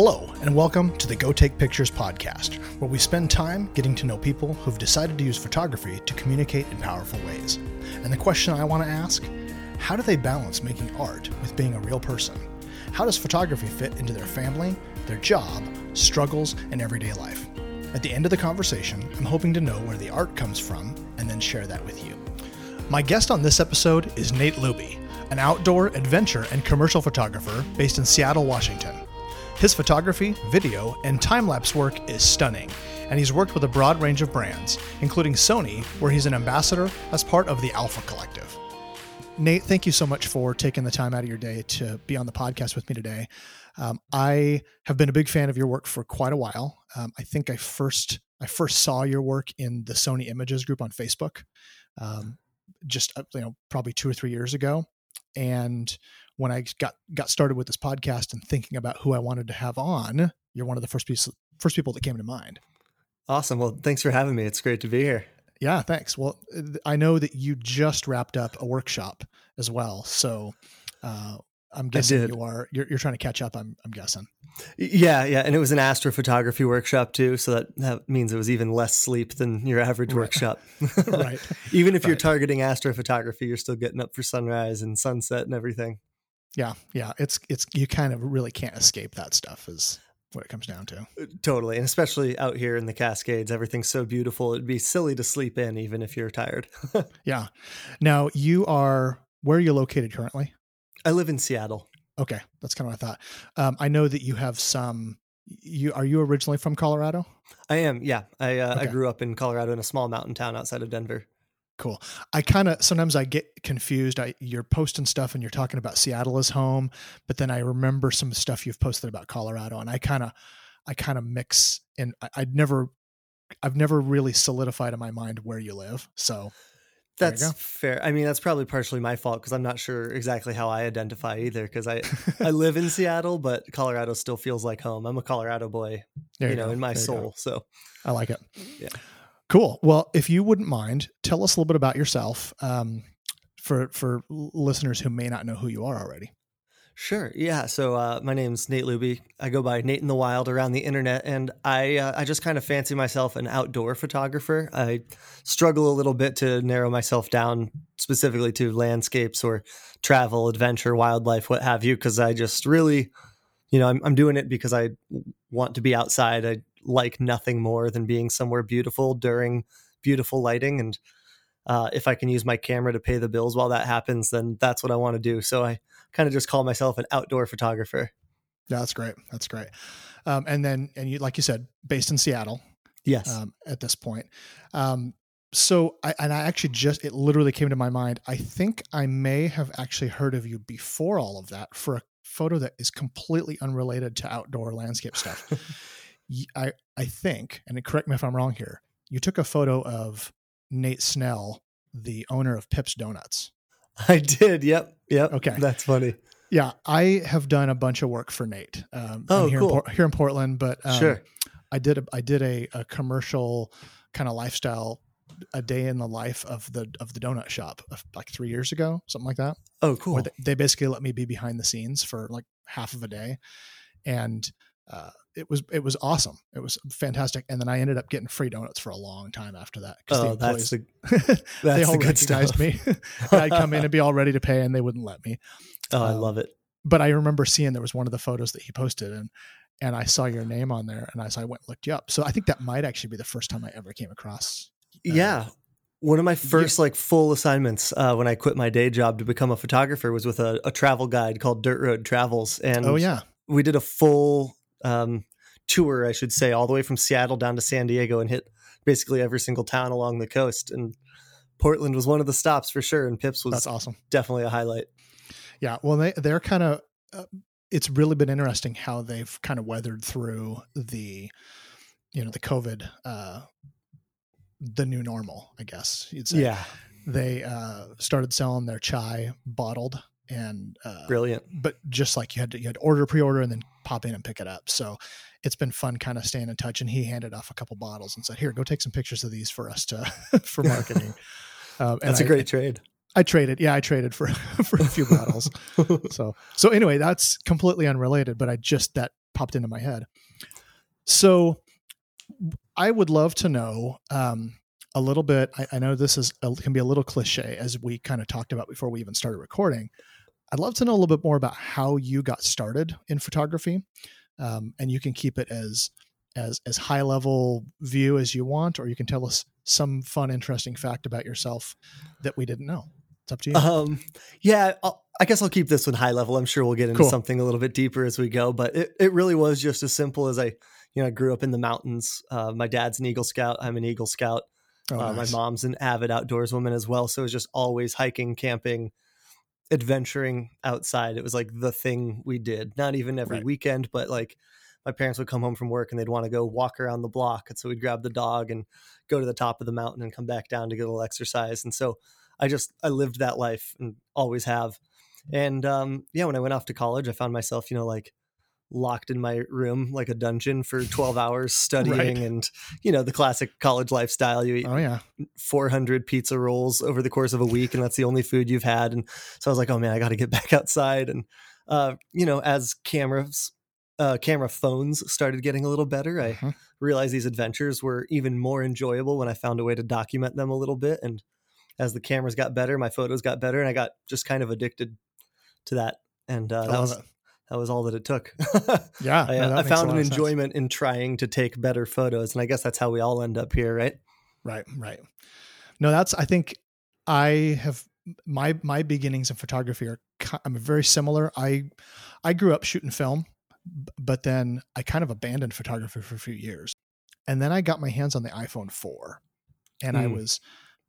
Hello, and welcome to the Go Take Pictures podcast, where we spend time getting to know people who've decided to use photography to communicate in powerful ways. And the question I want to ask how do they balance making art with being a real person? How does photography fit into their family, their job, struggles, and everyday life? At the end of the conversation, I'm hoping to know where the art comes from and then share that with you. My guest on this episode is Nate Luebbe, an outdoor adventure and commercial photographer based in Seattle, Washington. His photography, video, and time lapse work is stunning, and he's worked with a broad range of brands, including Sony, where he's an ambassador as part of the Alpha Collective. Nate, thank you so much for taking the time out of your day to be on the podcast with me today. Um, I have been a big fan of your work for quite a while. Um, I think I first I first saw your work in the Sony Images group on Facebook, um, just uh, you know probably two or three years ago, and when I got got started with this podcast and thinking about who I wanted to have on, you're one of the first piece, first people that came to mind. Awesome. Well, thanks for having me. It's great to be here. Yeah, thanks. Well, I know that you just wrapped up a workshop as well, so uh, I'm guessing you are you're, you're, trying to catch up. I'm I'm guessing. Yeah, yeah, and it was an astrophotography workshop too, so that that means it was even less sleep than your average right. workshop. right. even if right. you're targeting astrophotography, you're still getting up for sunrise and sunset and everything. Yeah, yeah. It's it's you kind of really can't escape that stuff is what it comes down to. Uh, totally. And especially out here in the Cascades, everything's so beautiful. It'd be silly to sleep in even if you're tired. yeah. Now, you are where are you located currently? I live in Seattle. Okay, that's kind of what I thought. Um, I know that you have some you are you originally from Colorado? I am. Yeah. I uh, okay. I grew up in Colorado in a small mountain town outside of Denver. Cool. I kind of sometimes I get confused. I you're posting stuff and you're talking about Seattle as home, but then I remember some stuff you've posted about Colorado, and I kind of I kind of mix. And I, I'd never I've never really solidified in my mind where you live. So that's fair. I mean, that's probably partially my fault because I'm not sure exactly how I identify either. Because I I live in Seattle, but Colorado still feels like home. I'm a Colorado boy, you, you, know, go. in my there soul. So I like it. Yeah. Cool. Well, if you wouldn't mind, tell us a little bit about yourself um, for for listeners who may not know who you are already. Sure. Yeah. So uh, my name's Nate Luebbe. I go by Nate in the Wild around the internet, and I uh, I just kind of fancy myself an outdoor photographer. I struggle a little bit to narrow myself down specifically to landscapes or travel, adventure, wildlife, what have you, because I just really, you know, I'm, I'm doing it because I want to be outside. I like nothing more than being somewhere beautiful during beautiful lighting. And uh, if I can use my camera to pay the bills while that happens, then that's what I want to do. So I kind of just call myself an outdoor photographer. Yeah, that's great. That's great. Um, and then, and you, like you said, based in Seattle. Yes. Um, at this point. Um, so I, and I actually just, it literally came to my mind. I think I may have actually heard of you before all of that for a photo that is completely unrelated to outdoor landscape stuff. I I think, and correct me if I'm wrong here. You took a photo of Nate Snell, the owner of Pips Donuts. I did. Yep. Yep. Okay. That's funny. Yeah, I have done a bunch of work for Nate. Um, oh, here cool. In, here in Portland, but um, sure. I did a I did a, a commercial kind of lifestyle a day in the life of the of the donut shop like three years ago, something like that. Oh, cool. They, they, basically let me be behind the scenes for like half of a day, and uh, it was it was awesome. It was fantastic, and then I ended up getting free donuts for a long time after that because oh, the employees that's the, that's they all the recognized stuff. me. I'd come in and be all ready to pay, and they wouldn't let me. Oh, um, I love it. But I remember seeing there was one of the photos that he posted, and and I saw your name on there, and I, so I went and looked you up. So I think that might actually be the first time I ever came across. Uh, yeah, one of my first yeah. like full assignments uh, when I quit my day job to become a photographer was with a, a, travel guide called Dirt Road Travels, and oh yeah, we did a full um, tour, I should say, all the way from Seattle down to San Diego and hit basically every single town along the coast. And Portland was one of the stops for sure. And Pips was that's awesome, definitely a highlight. Yeah, well, they they're kind of. Uh, it's really been interesting how they've kind of weathered through the, you know, the COVID, uh, the new normal, I guess you'd say. Yeah, they uh, started selling their chai bottled and uh, brilliant. But just like you had to, you had to order pre-order and then pop in and pick it up. So it's been fun kind of staying in touch. And he handed off a couple bottles and said, "Here, go take some pictures of these for us to for marketing." Um, that's a great trade. I traded, yeah, I traded for for a few bottles. so so anyway, that's completely unrelated. But I just that popped into my head. So I would love to know um, a little bit. I, I know this is a, can be a little cliche, as we kind of talked about before we even started recording. I'd love to know a little bit more about how you got started in photography, um, and you can keep it as as as high level view as you want, or you can tell us some fun, interesting fact about yourself that we didn't know. It's up to you. Um, yeah, I'll, i guess I'll keep this one high level. I'm sure we'll get into cool. something a little bit deeper as we go, but it, it really was just as simple as I, you know, I grew up in the mountains. Uh, my dad's an Eagle Scout. I'm an Eagle Scout. Oh, uh, nice. My mom's an avid outdoors woman as well. So it was just always hiking, camping, adventuring outside. It was like the thing we did, not even every right. weekend, but like my parents would come home from work and they'd want to go walk around the block. And so we'd grab the dog and go to the top of the mountain and come back down to get a little exercise. And so I just, I lived that life and always have. And um, yeah, when I went off to college, I found myself, you know, like locked in my room like a dungeon for 12 hours studying right. and you know the classic college lifestyle. You eat oh yeah. 400 pizza rolls over the course of a week and that's the only food you've had. And so i was like oh man i got to get back outside. And uh, you know as cameras uh, camera phones started getting a little better i mm-hmm. realized these adventures were even more enjoyable when i found a way to document them a little bit. And as the cameras got better my photos got better and i got just kind of addicted to that. And uh, that was it that was all that it took. yeah, I, no, I found an enjoyment in trying to take better photos, and I guess that's how we all end up here, right? Right, right. No, that's. I think I have my my beginnings in photography are I'm very similar. I I grew up shooting film, but then I kind of abandoned photography for a few years, and then I got my hands on the iPhone four, and mm. I was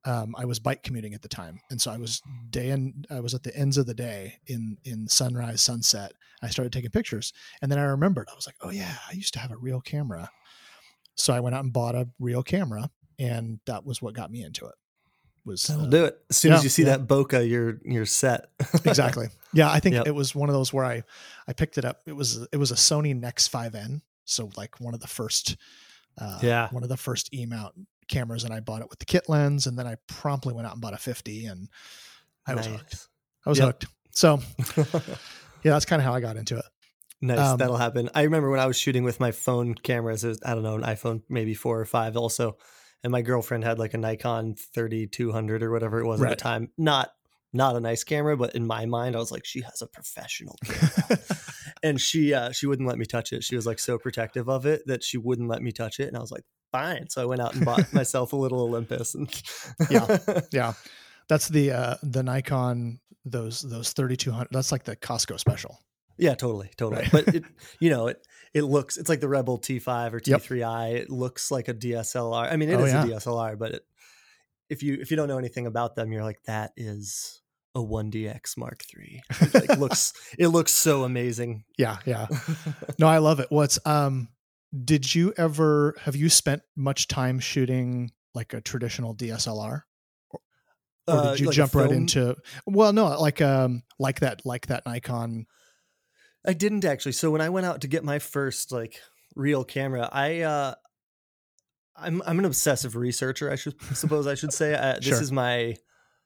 um, I was bike commuting at the time, and so I was day and I was at the ends of the day in in sunrise, sunset. I started taking pictures, and then I remembered I was like, oh yeah, I used to have a real camera. So I went out and bought a real camera, and that was what got me into it. Was That'll uh, do it. As soon yeah, as you see yeah. that bokeh, you're you're set. exactly. Yeah, I think yep. it was one of those where I I picked it up. It was it was a Sony Nex 5N, so like one of the first. Uh, yeah, one of the first E mount cameras and I bought it with the kit lens and then I promptly went out and bought a 50 and I was hooked. I was yep. hooked. So yeah, that's kind of how I got into it. Nice. Um, That'll happen. I remember when I was shooting with my phone cameras, was, I don't know, an iPhone maybe four or five also. And my girlfriend had like a Nikon 3200 or whatever it was right. at the time. Not not a nice camera, but in my mind, I was like, she has a professional camera. and she uh, she wouldn't let me touch it. She was like so protective of it that she wouldn't let me touch it. And I was like, fine. So I went out and bought myself a little Olympus. And yeah, yeah, that's the uh, the Nikon those those thirty two hundred. That's like the Costco special. Yeah, totally, totally. Right. But it, you know, it it looks it's like the Rebel T5 or T3i. It looks like a DSLR. I mean, it oh, is yeah. a DSLR, but it, if you if you don't know anything about them, you're like that is a 1DX Mark III. It like looks it looks so amazing. Yeah, yeah. No, I love it. What's um did you ever have you spent much time shooting like a traditional DSLR? Or, or uh, did you like jump right into well no, like um like that like that Nikon I didn't actually. So when I went out to get my first like real camera, I uh I'm I'm an obsessive researcher, I should suppose I should say. Uh, this sure. is my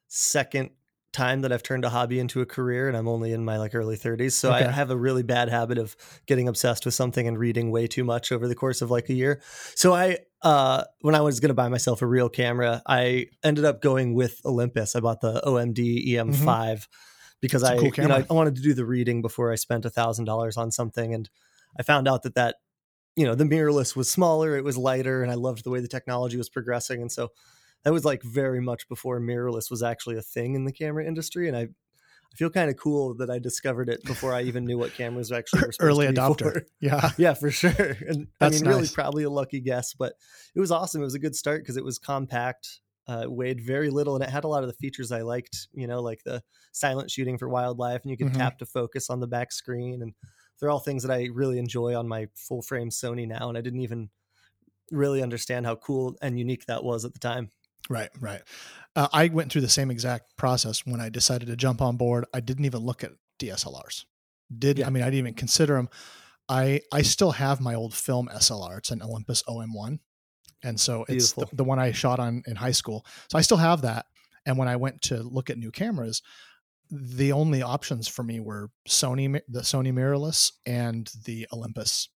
second time that I've turned a hobby into a career and I'm only in my like early 30s. So okay. I have a really bad habit of getting obsessed with something and reading way too much over the course of like a year. So I uh when I was going to buy myself a real camera, I ended up going with Olympus. I bought the OMD EM5 mm-hmm. because I cool you know I wanted to do the reading before I spent a $1000 on something and I found out that that you know the mirrorless was smaller, it was lighter and I loved the way the technology was progressing and so that was like very much before mirrorless was actually a thing in the camera industry, and I I feel kind of cool that I discovered it before I even knew what cameras actually were early adopter. For. Yeah, yeah, for sure. And That's I mean, nice. really, probably a lucky guess, but it was awesome. It was a good start because it was compact, uh, weighed very little, and it had a lot of the features I liked. You know, like the silent shooting for wildlife, and you could mm-hmm. tap to focus on the back screen, and they're all things that I really enjoy on my full frame Sony now. And I didn't even really understand how cool and unique that was at the time. Right, right. Uh, I went through the same exact process when I decided to jump on board. I didn't even look at DSLRs. Did yeah. I mean I didn't even consider them. I I still have my old film SLR. It's an Olympus OM1, and so it's the, the, one I shot on in high school. So I still have that. And when I went to look at new cameras, the only options for me were Sony, the Sony mirrorless, and the Olympus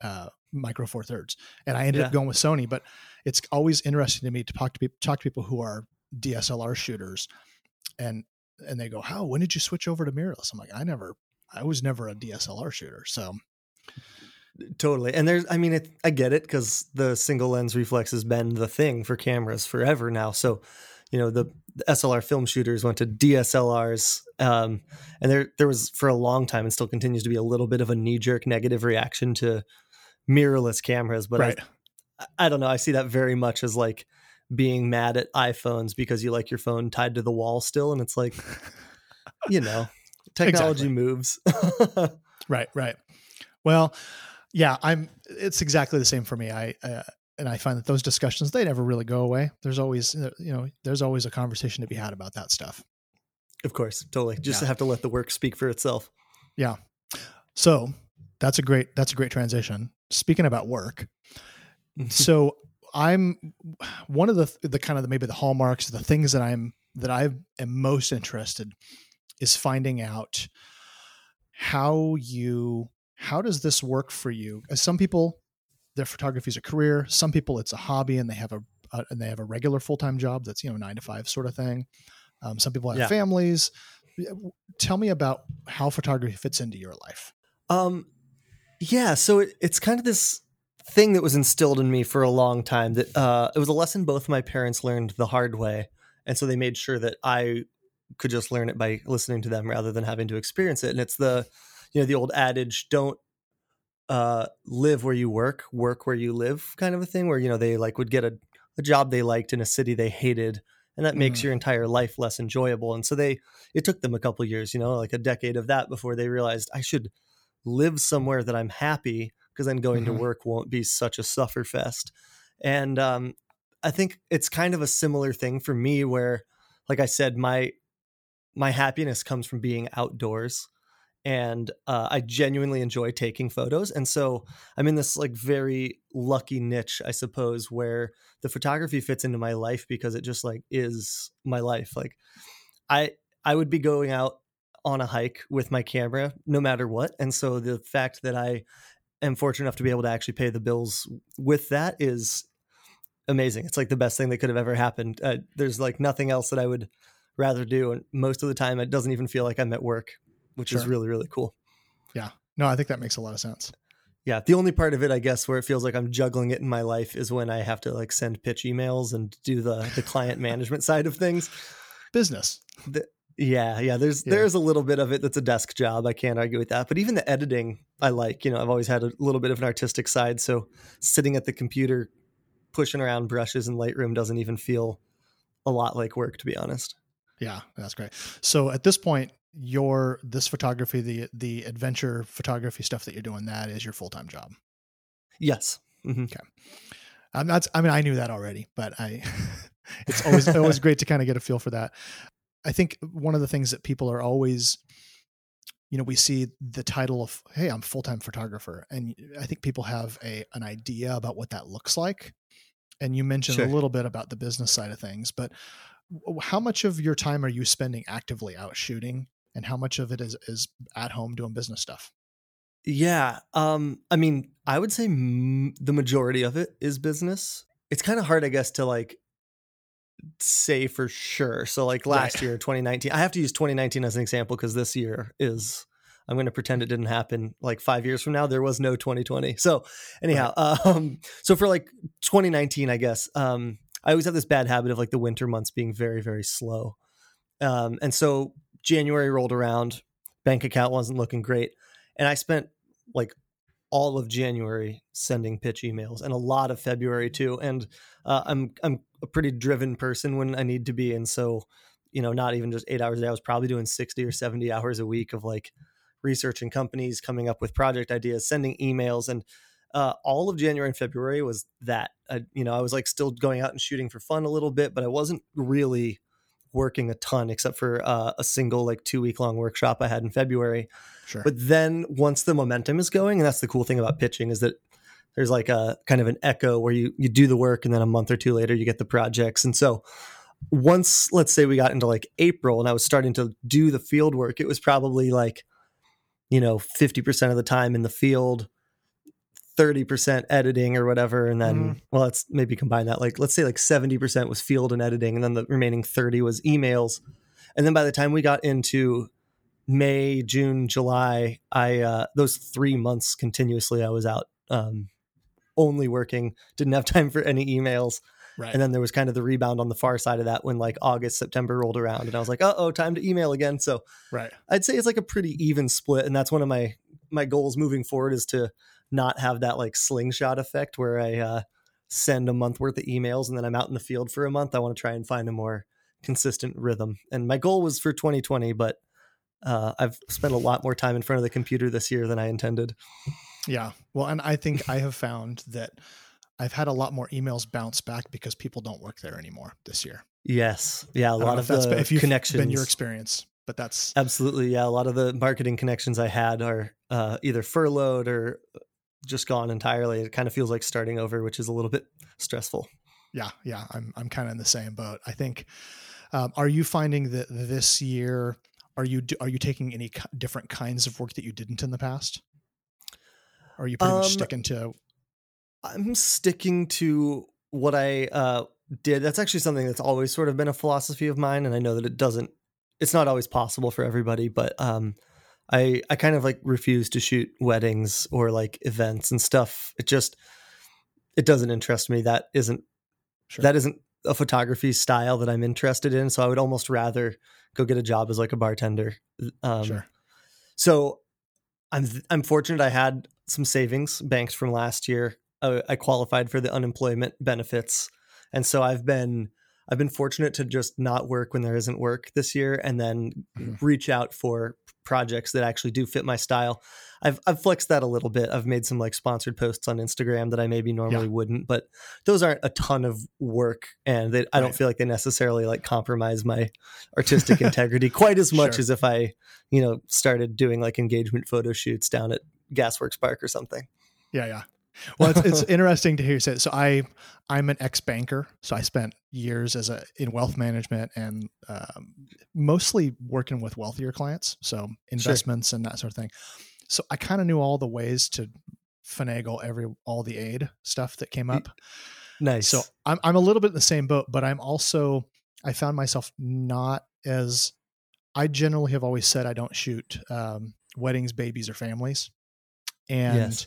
uh, Micro Four Thirds, and I ended yeah. up going with Sony. But it's always interesting to me to talk to people, talk to people who are DSLR shooters, and and they go, "How? When did you switch over to mirrorless?" I'm like, "I never, I was never a DSLR shooter." So totally, and there's, I mean, it, I get it because the single lens reflex has been the thing for cameras forever now. So you know the, the SLR film shooters went to DSLRs, um, and there there was for a long time and still continues to be a little bit of a knee jerk negative reaction to mirrorless cameras. But right. I, I don't know. I see that very much as like being mad at iPhones because you like your phone tied to the wall still, and it's like, you know, technology exactly. moves. right, right. Well, yeah, I'm. It's exactly the same for me. I uh, and I find that those discussions they never really go away. There's always uh, you know there's always a conversation to be had about that stuff. Of course, totally. Just yeah. have to let the work speak for itself. Yeah. So that's a great that's a great transition. Speaking about work, so I'm one of the the kind of the, maybe the hallmarks, the things that I'm that I am most interested is finding out how you how does this work for you? As some people their photography is a career. Some people it's a hobby and they have a uh, and they have a regular full time job that's you know nine to five sort of thing. Um, some people have yeah. families. Tell me about how photography fits into your life. Um, yeah, so it, it's kind of this thing that was instilled in me for a long time. That uh, it was a lesson both my parents learned the hard way, and so they made sure that I could just learn it by listening to them rather than having to experience it. And it's the you know the old adage: don't uh, live where you work, work where you live kind of a thing where, you know, they like would get a, a job they liked in a city they hated and that makes mm. your entire life less enjoyable. And so they, it took them a couple years, you know, like a decade of that before they realized I should live somewhere that I'm happy because then going mm-hmm. to work won't be such a sufferfest. And um, I think it's kind of a similar thing for me where, like I said, my my happiness comes from being outdoors and uh, I genuinely enjoy taking photos. And so I'm in this like very lucky niche, I suppose, where the photography fits into my life because it just like is my life. Like I I would be going out on a hike with my camera no matter what. And so the fact that I am fortunate enough to be able to actually pay the bills with that is amazing. It's like the best thing that could have ever happened. Uh, there's like nothing else that I would rather do. And most of the time, it doesn't even feel like I'm at work which sure. is really really cool. Yeah. No, I think that makes a lot of sense. Yeah, the only part of it, I guess, where it feels like I'm juggling it in my life is when I have to like send pitch emails and do the the client management side of things. Business. The, yeah, yeah. There's yeah. there's a little bit of it that's a desk job. I can't argue with that. But even the editing, I like. You know, I've always had a little bit of an artistic side, so sitting at the computer, pushing around brushes in Lightroom doesn't even feel a lot like work, to be honest. Yeah, that's great. So at this point, your this photography, the the adventure photography stuff that you're doing, that is your full time job. Yes. Mm-hmm. Okay. I'm not. I mean, I knew that already, but I. it's always always great to kind of get a feel for that. I think one of the things that people are always, you know, we see the title of "Hey, I'm full time photographer," and I think people have a an idea about what that looks like. And you mentioned sure. a little bit about the business side of things, but how much of your time are you spending actively out shooting and how much of it is is at home doing business stuff yeah um i mean i would say m- the majority of it is business it's kind of hard i guess to like say for sure so like last right. year 2019 i have to use 2019 as an example because this year is i'm going to pretend it didn't happen like five years from now there was no 2020 so anyhow right. um so for like 2019 i guess um i always have this bad habit of like the winter months being very very slow um and so January rolled around, bank account wasn't looking great, and I spent like all of January sending pitch emails and a lot of February too. And uh, I'm I'm a pretty driven person when I need to be, and so you know, not even just eight hours a day. I was probably doing sixty or seventy hours a week of like researching companies, coming up with project ideas, sending emails, and uh, all of January and February was that. Uh, you know, I was like still going out and shooting for fun a little bit, but I wasn't really working a ton except for uh, a single like two week long workshop I had in February. Sure. But then once the momentum is going, and that's the cool thing about pitching is that there's like a kind of an echo where you you do the work and then a month or two later you get the projects. And so once let's say we got into like April and I was starting to do the field work, it was probably like, you know, 50% of the time in the field, 30% editing or whatever. And then, mm. well, let's maybe combine that. Like, let's say like 70% was field and editing, and then the remaining 30 was emails. And then by the time we got into May, June, July, I, uh, those three months continuously, I was out, um, only working, didn't have time for any emails. Right. And then there was kind of the rebound on the far side of that when like August, September rolled around and I was like, uh oh, time to email again. So right. I'd say it's like a pretty even split. And that's one of my my goals moving forward is to not have that like slingshot effect where I uh, send a month worth of emails and then I'm out in the field for a month. I want to try and find a more consistent rhythm. And my goal was for 2020, but uh, I've spent a lot more time in front of the computer this year than I intended. Yeah. Well, and I think I have found that I've had a lot more emails bounce back because people don't work there anymore this year. Yes. Yeah. A lot of that's the if you've connections. been your experience, but that's absolutely. Yeah. A lot of the marketing connections I had are uh, either furloughed or just gone entirely. It kind of feels like starting over, which is a little bit stressful. Yeah. Yeah. I'm, I'm kind of in the same boat. I think, um, are you finding that this year, are you, are you taking any different kinds of work that you didn't in the past? Or are you pretty um, much sticking to I'm sticking to what I uh, did. That's actually something that's always sort of been a philosophy of mine, and I know that it doesn't. It's not always possible for everybody, but um, I I kind of like refuse to shoot weddings or like events and stuff. It just it doesn't interest me. That isn't sure. that isn't a photography style that I'm interested in. So I would almost rather go get a job as like a bartender. Um, sure. So I'm I'm fortunate I had some savings banked from last year uh, I qualified for the unemployment benefits, and so I've been I've been fortunate to just not work when there isn't work this year, and then mm-hmm. reach out for projects that actually do fit my style. I've I've flexed that a little bit. I've made some like sponsored posts on Instagram that I maybe normally yeah. wouldn't, but those aren't a ton of work, and they, I don't feel like they necessarily like compromise my artistic integrity quite as much sure. as if I, you know, started doing like engagement photo shoots down at Gasworks Park or something. Yeah, yeah well, it's, it's interesting to hear you say. It. So I, I'm an ex banker. So I spent years as a in wealth management and um, mostly working with wealthier clients, so investments sure. and that sort of thing. So I kind of knew all the ways to finagle every all the aid stuff that came up. Nice. So I'm I'm a little bit in the same boat, but I'm also I found myself not as I generally have always said I don't shoot um, weddings, babies, or families, and. Yes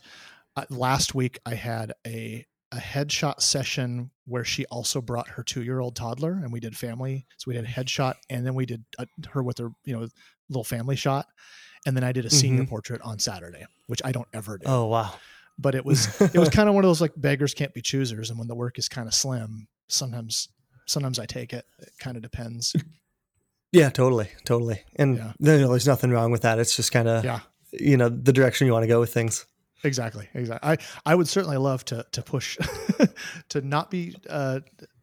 uh, last week I had a a headshot session where she also brought her two year old toddler and we did family. So we did a headshot and then we did uh, her with her, you know, little family shot. And then I did a senior mm-hmm. portrait on Saturday, which I don't ever do. Oh, wow. But it was, it was kind of one of those like beggars can't be choosers. And when the work is kind of slim, sometimes, sometimes I take it. It kind of depends. Yeah, totally. Totally. And yeah. there's nothing wrong with that. It's just kind of, yeah. You know, the direction you want to go with things. Exactly. Exactly. I, I would certainly love to to push to not be uh,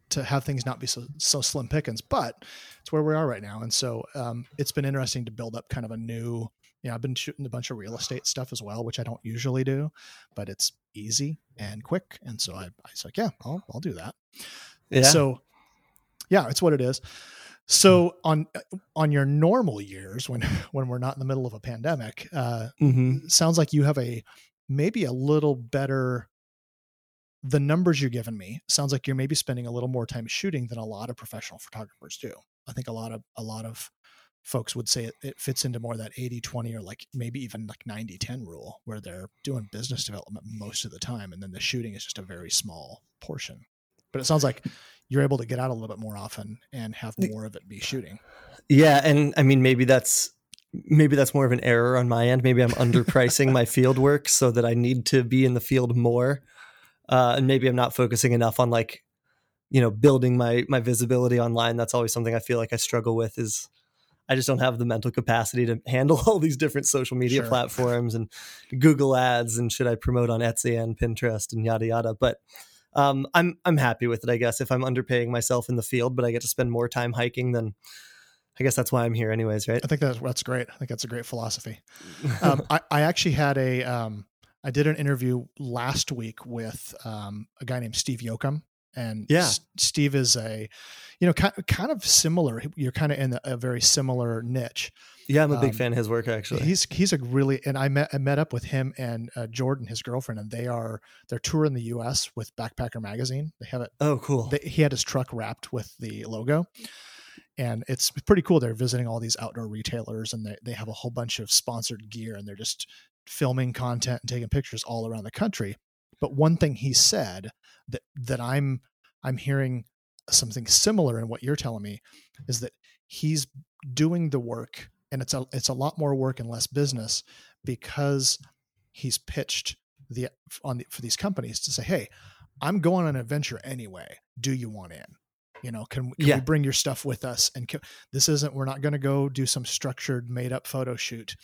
to have things not be so so slim pickings, but it's where we are right now, and so um, it's been interesting to build up kind of a new. You know, I've been shooting a bunch of real estate stuff as well, which I don't usually do, but it's easy and quick, and so I, I was like, yeah, I'll I'll do that. Yeah. So, yeah, it's what it is. So on on your normal years, when when we're not in the middle of a pandemic, uh, mm-hmm. sounds like you have a maybe a little better the numbers you're giving me sounds like you're maybe spending a little more time shooting than a lot of professional photographers do. I think a lot of a lot of folks would say it, it fits into more that 80 20 or like maybe even like 90 10 rule where they're doing business development most of the time and then the shooting is just a very small portion. But it sounds like you're able to get out a little bit more often and have more of it be shooting. Yeah, and I mean maybe that's maybe that's more of an error on my end. Maybe I'm underpricing my field work so that I need to be in the field more. Uh, and maybe I'm not focusing enough on like, you know, building my my visibility online. That's always something I feel like I struggle with is I just don't have the mental capacity to handle all these different social media sure. platforms and Google ads and should I promote on Etsy and Pinterest and yada yada. But um, I'm I'm happy with it, I guess, if I'm underpaying myself in the field, but I get to spend more time hiking than I guess that's why I'm here, anyways, right? I think that's that's great. I think that's a great philosophy. um, I, I actually had a um, I did an interview last week with um, a guy named Steve Yoakum, and Yeah. S- Steve is a, you know, kind kind of similar. You're kind of in a very similar niche. Yeah, I'm a big Um, fan of his work actually. He's he's a really and I met I met up with him and uh, Jordan, his girlfriend, and they are they're touring the U.S. with Backpacker Magazine. They have it. oh, cool. They, he had his truck wrapped with the logo, and it's pretty cool. They're visiting all these outdoor retailers, and they they have a whole bunch of sponsored gear, and they're just filming content and taking pictures all around the country. But one thing he said that that I'm I'm hearing something similar in what you're telling me is that he's doing the work and it's a it's a lot more work and less business because he's pitched the on the, for these companies to say hey i'm going on an adventure anyway do you want in you know can, can Yeah. we bring your stuff with us and can, this isn't we're not going to go do some structured made up photo shoot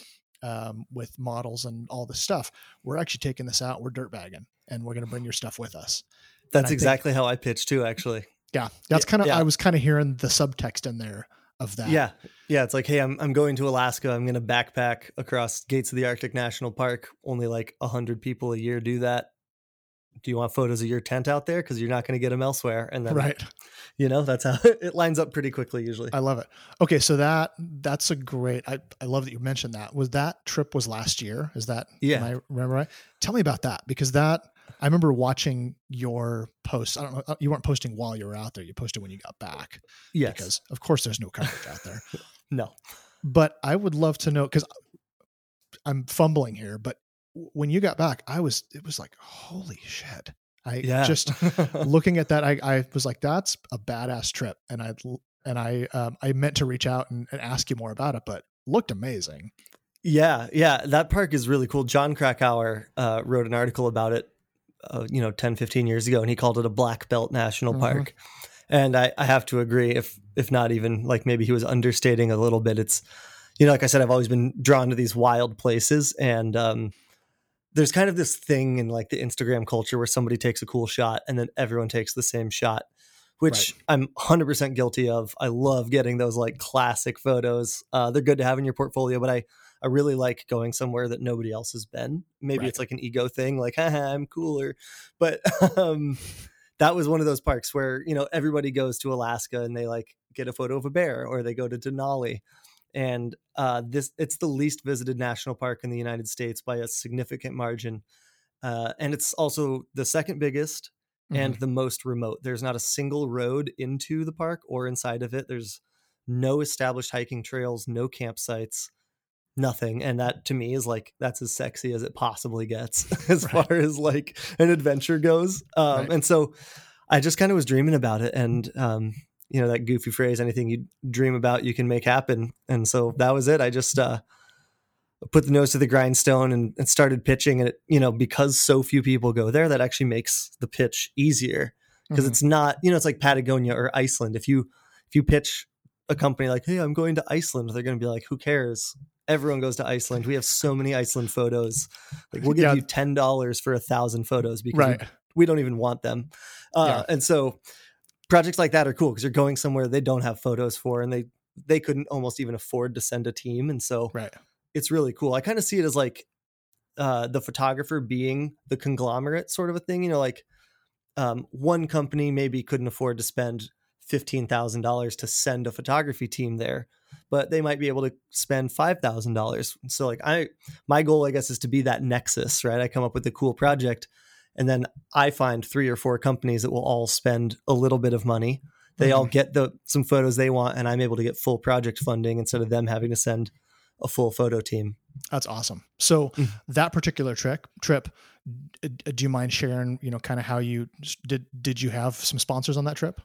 um, with models and all this stuff we're actually taking this out we're dirt bagging and we're going to bring your stuff with us That's think- exactly how I pitch too, actually. yeah that's Yeah, kind of yeah. i was kind of hearing the subtext in there of that Yeah. Yeah. It's like, hey, I'm I'm going to Alaska. I'm gonna backpack across gates of the Arctic National Park. Only like hundred people a year do that. Do you want photos of your tent out there? Because you're not going to get them elsewhere. And then, right you know, that's how it lines up pretty quickly usually. I love it. Okay, so that that's a great. I, I love that you mentioned that. Was that trip was last year? Is that? Yeah. I remember right? Tell me about that because that I remember watching your posts. I don't know. You weren't posting while you were out there. You posted when you got back yes. because, of course, there's no coverage out there. no. But I would love to know because I'm fumbling here. But when you got back, I was. It was like holy shit. I Yeah. just looking at that, I, I was like, that's a badass trip. And I, and I, um, I meant to reach out and, and ask you more about it, but looked amazing. Yeah, yeah, that park is really cool. Jon Krakauer uh, wrote an article about it, uh, you know, 10, 15 years ago, and he called it a black belt national Mhm. park. And I, I have to agree, if if not even like maybe he was understating a little bit. It's, you know, like I said, I've always been drawn to these wild places, and um, there's kind of this thing in like the Instagram culture where somebody takes a cool shot and then everyone takes the same shot, which I'm 100% guilty of. I love getting those like classic photos. Uh, they're good to have in your portfolio, but I I really like going somewhere that nobody else has been. Maybe Right. it's like an ego thing, like, haha, I'm cooler. But um, that was one of those parks where, you know, everybody goes to Alaska and they like get a photo of a bear or they go to Denali. And uh, this it's the least visited national park in the United States by a significant margin. Uh, and it's also the second biggest and the most remote. There's not a single road into the park or inside of it. There's no established hiking trails, no campsites, nothing. And that to me is like that's as sexy as it possibly gets as Right. far as like an adventure goes. Um, Right. And so I just kind of was dreaming about it. And, um, you know, that goofy phrase, anything you dream about, you can make happen. And so that was it. I just, uh, put the nose to the grindstone and, and started pitching and it, you know because so few people go there that actually makes the pitch easier because Mhm. it's not you know it's like patagonia or iceland if you if you pitch a company like hey i'm going to iceland they're going to be like who cares everyone goes to iceland we have so many iceland photos like we'll give Yeah. you $10 for a thousand photos because we right. we don't even want them. Uh, And so projects like that are cool because you're going somewhere they don't have photos for, and they they couldn't almost even afford to send a team, and so Right. it's really cool. I kind of see it as like uh, the photographer being the conglomerate sort of a thing. You know, like um, one company maybe couldn't afford to spend fifteen thousand dollars to send a photography team there, but they might be able to spend five thousand dollars. So like I, my goal I guess is to be that nexus, right? I come up with a cool project, and then I find three or four companies that will all spend a little bit of money. They all get the some photos they want, and I'm able to get full project funding instead of them having to send a full photo team. That's awesome. So Mm. that particular trip trip, do you mind sharing, you know, kind of how you did, did you have some sponsors on that trip?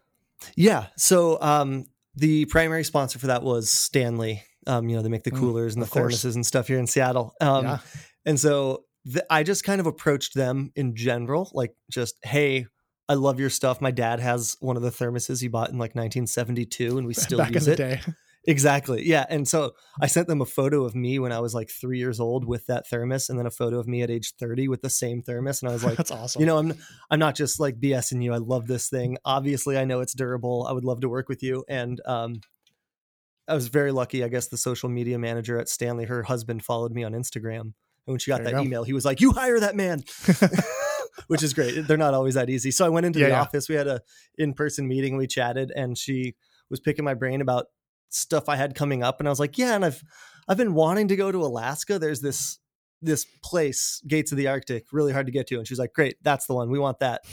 Yeah. So um, the primary sponsor for that was Stanley. Um, you know, they make the Mm, coolers and the course. thermoses and stuff here in Seattle. Um, yeah. And so th- I just kind of approached them in general, like just, hey, I love your stuff. My dad has one of the thermoses he bought in like 1972, and we still Back in use it. day. Exactly. Yeah. And so I sent them a photo of me when I was like three years old with that thermos, and then a photo of me at age 30 with the same thermos. And I was like, That's awesome. you know, I'm I'm not just like BSing you. I love this thing. Obviously, I know it's durable. I would love to work with you. And um, I was very lucky. I guess the social media manager at Stanley, her husband, followed me on Instagram. And when she got There that email, he was like, "You hire that man." which is great. They're not always that easy. So I went into Yeah, the yeah. office. We had a in person meeting. We chatted, and she was picking my brain about stuff I had coming up. And I was like, "Yeah, and I've I've been wanting to go to Alaska. There's this this place, Gates of the Arctic, really hard to get to." And she's like, "Great, that's the one. We want that."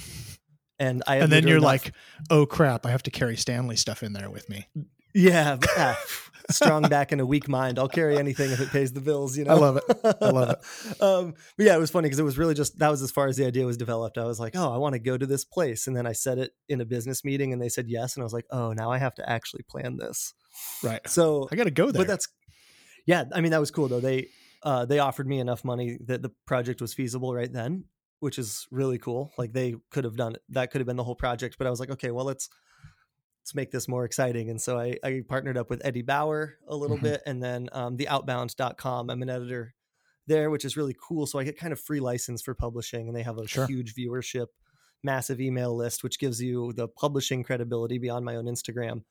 And I and then you're not- like, oh crap, I have to carry Stanley stuff in there with me. "Yeah, but, ah, strong back and a weak mind. I'll carry anything if it pays the bills." You know, I love it. I love it. um, but yeah, it was funny because it was really just that was as far as the idea was developed. I was like, "Oh, I want to go to this place," and then I said it in a business meeting, and they said yes, and I was like, "Oh, now I have to actually plan this." Right. So, I got to go there. but that's yeah. I mean, that was cool though. They uh, they offered me enough money that the project was feasible right then, which is really cool. Like they could have done it. That could have been the whole project. But I was like, okay, well let's let's make this more exciting. And so I, I partnered up with Eddie Bauer a little Mhm. bit, and then um, the Outbound.com. I'm an editor there, which is really cool. So I get kind of free license for publishing, and they have a Sure. huge viewership, massive email list, which gives you the publishing credibility beyond my own Instagram.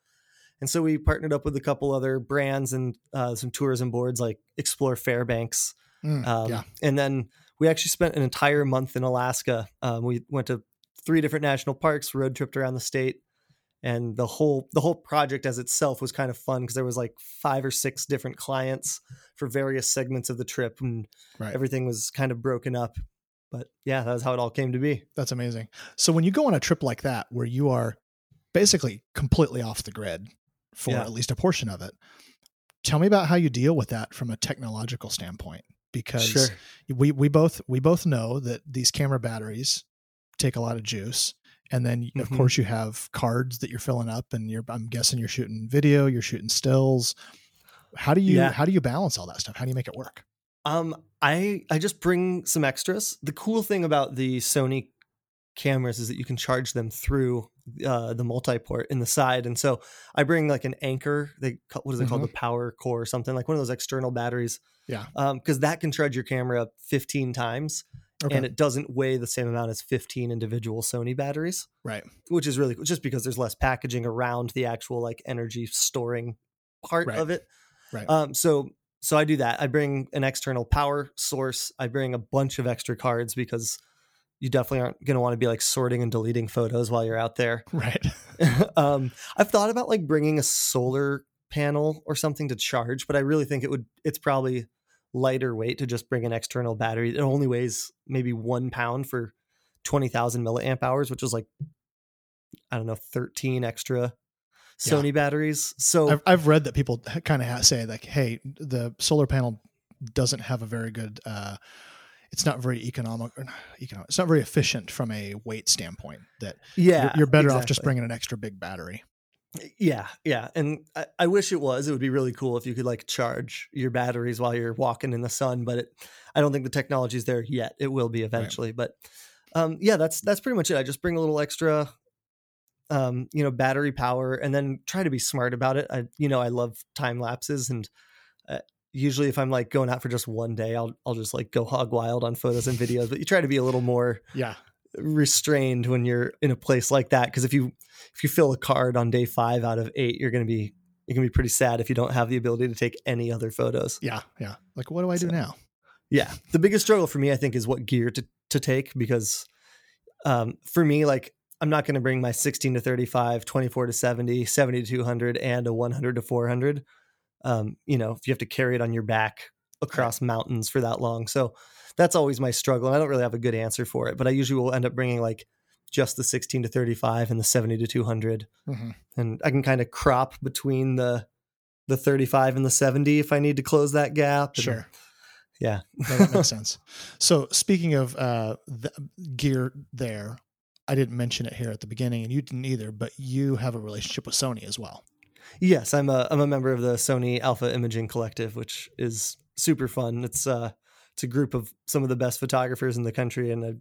And so we partnered up with a couple other brands and uh, some tourism boards like Explore Fairbanks. Mm, Um, yeah. And then we actually spent an entire month in Alaska. Um, we went to three different national parks, road tripped around the state, and the whole the whole project as itself was kind of fun because there was like five or six different clients for various segments of the trip, and Right. everything was kind of broken up. But yeah, that's how it all came to be. That's amazing. So when you go on a trip like that, where you are basically completely off the grid for Yeah. at least a portion of it, tell me about how you deal with that from a technological standpoint. Because Sure. we we both we both know that these camera batteries take a lot of juice, and then of Mhm. course you have cards that you're filling up, and you're I'm guessing you're shooting video, you're shooting stills. How do you Yeah. how do you balance all that stuff? How do you make it work? Um, I I just bring some extras. The cool thing about the Sony cameras is that you can charge them through uh, the multi-port in the side, and so I bring like an Anker. They what is it called? The Power Core or something like one of those external batteries. Yeah. Um, because that can charge your camera 15 times, Okay. and it doesn't weigh the same amount as 15 individual Sony batteries, right. which is really just because there's less packaging around the actual like energy storing part Right. of it. Right. Um, so so I do that. I bring an external power source. I bring a bunch of extra cards because you definitely aren't going to want to be like sorting and deleting photos while you're out there. right. um, I've thought about like bringing a solar panel or something to charge, but I really think it would. It's probably lighter weight to just bring an external battery. It only weighs maybe one pound for twenty thousand milliamp hours, which is like I don't know, thirteen extra Yeah. Sony batteries. So I've, I've read that people kind of say like, "Hey, the solar panel doesn't have a very good. Uh, it's not very economic. Or not economic. It's not very efficient from a weight standpoint. That yeah, you're, you're better off just bringing an extra big battery. Yeah, yeah, and I, I wish it was. It would be really cool if you could like charge your batteries while you're walking in the sun, but it, I don't think the technology's there yet. It will be eventually, but um, yeah, that's that's pretty much it. I just bring a little extra, um, you know, battery power, and then try to be smart about it. I, you know, I love time lapses, and uh, usually if I'm like going out for just one day, I'll I'll just like go hog wild on photos and videos. But you try to be a little more Yeah, restrained when you're in a place like that because if you if you fill a card on day five out of eight you're going to be you're going to be pretty sad if you don't have the ability to take any other photos yeah, yeah. Like, what do I do now? yeah the biggest struggle for me i think is what gear to, to take because um, for me like i'm not going to bring my 16 to 35 24 to 70 70 to 200 and a 100 to 400 um, you know if you have to carry it on your back across mountains for that long so that's always my struggle and i don't really have a good answer for it but i usually will end up bringing like just the 16 to 35 and the 70 to 200 Mhm. and i can kind of crop between the the 35 and the 70 if i need to close that gap and- Sure, yeah no, that makes sense. So, speaking of uh, the gear, there, I didn't mention it here at the beginning, and you didn't either. But you have a relationship with Sony as well. Yes, I'm a I'm a member of the Sony Alpha Imaging Collective, which is super fun. It's uh it's a group of some of the best photographers in the country, and I,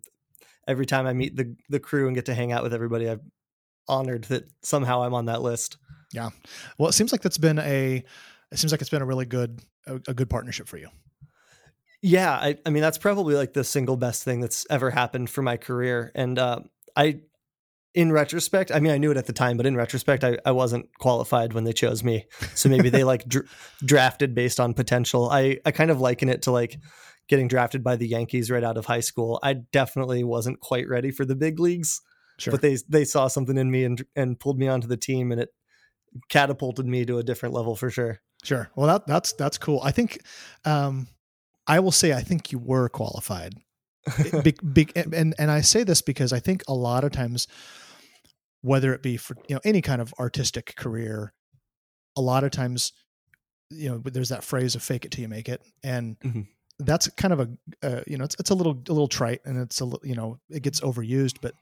every time I meet the the crew and get to hang out with everybody, I'm honored that somehow I'm on that list. Yeah, well, it seems like that's been a. It seems like it's been a really good a, a good partnership for you. Yeah, I, I mean that's probably like the single best thing that's ever happened for my career, and uh, I, in retrospect, I mean I knew it at the time, but in retrospect, I, I wasn't qualified when they chose me. So maybe they like dr- drafted based on potential. I I kind of liken it to like getting drafted by the Yankees right out of high school, I definitely wasn't quite ready for the big leagues. Sure. But they they saw something in me and and pulled me onto the team, and it catapulted me to a different level for sure. Sure. Well, that that's that's cool. I think um, I will say I think you were qualified. be, be, and and I say this because I think a lot of times, whether it be for you know any kind of artistic career, a lot of times, you know, there's that phrase of "fake it till you make it," and Mhm. That's kind of a uh, you know it's it's a little a little trite and it's a you know it gets overused, but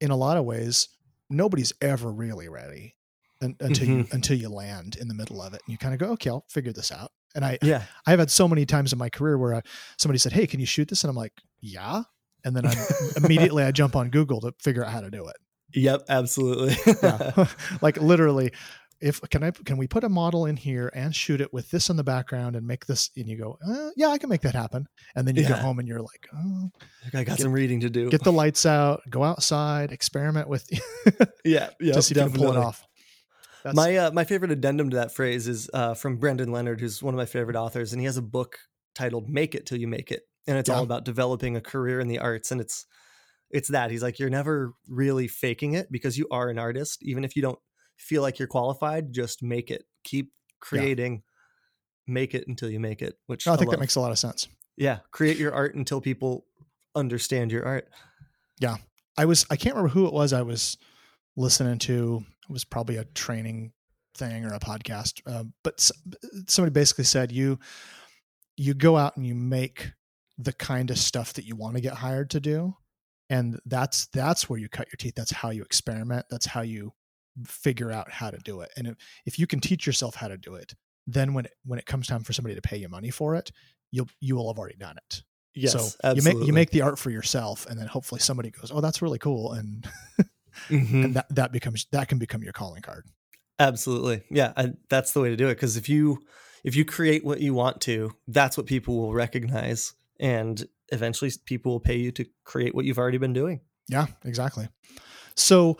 in a lot of ways, nobody's ever really ready un- until you until you land in the middle of it and you kind of go, okay, I'll figure this out. And I Yeah, I've had so many times in my career where I, somebody said, "Hey, can you shoot this?" and I'm like, "Yeah," and then I immediately I jump on Google to figure out how to do it. yep, absolutely. Yeah. like literally, if can I can we put a model in here and shoot it with this in the background and make this? And you go, uh, "Yeah, I can make that happen." And then you Yeah. get home and you're like, oh, I got Get- some reading to do. "Get the lights out, go outside, experiment with yeah, yeah, to see if you can pull it off." That's, My uh, my favorite addendum to that phrase is uh, from Brendan Leonard, who's one of my favorite authors, and he has a book titled "Make It Till You Make It," and it's Yeah. all about developing a career in the arts. And it's it's that he's like, you're never really faking it because you are an artist, even if you don't feel like you're qualified. Just make it. Keep creating. Make it until you make it. Which I think that makes a lot of sense. yeah. Create your art until people understand your art. Yeah, I was I can't remember who it was I was listening to. It was probably a training thing or a podcast, uh, but s- somebody basically said you you go out and you make the kind of stuff that you want to get hired to do, and that's that's where you cut your teeth. That's how you experiment. That's how you figure out how to do it. And if, if you can teach yourself how to do it, then when it, when it comes time for somebody to pay you money for it, you'll you will have already done it Yes, so absolutely. you make you make the art for yourself, and then hopefully somebody goes, "Oh, that's really cool," and Mhm. and that that becomes that can become your calling card. Absolutely. Yeah, I, that's the way to do it because if you if you create what you want to, that's what people will recognize and eventually people will pay you to create what you've already been doing. Yeah, exactly. So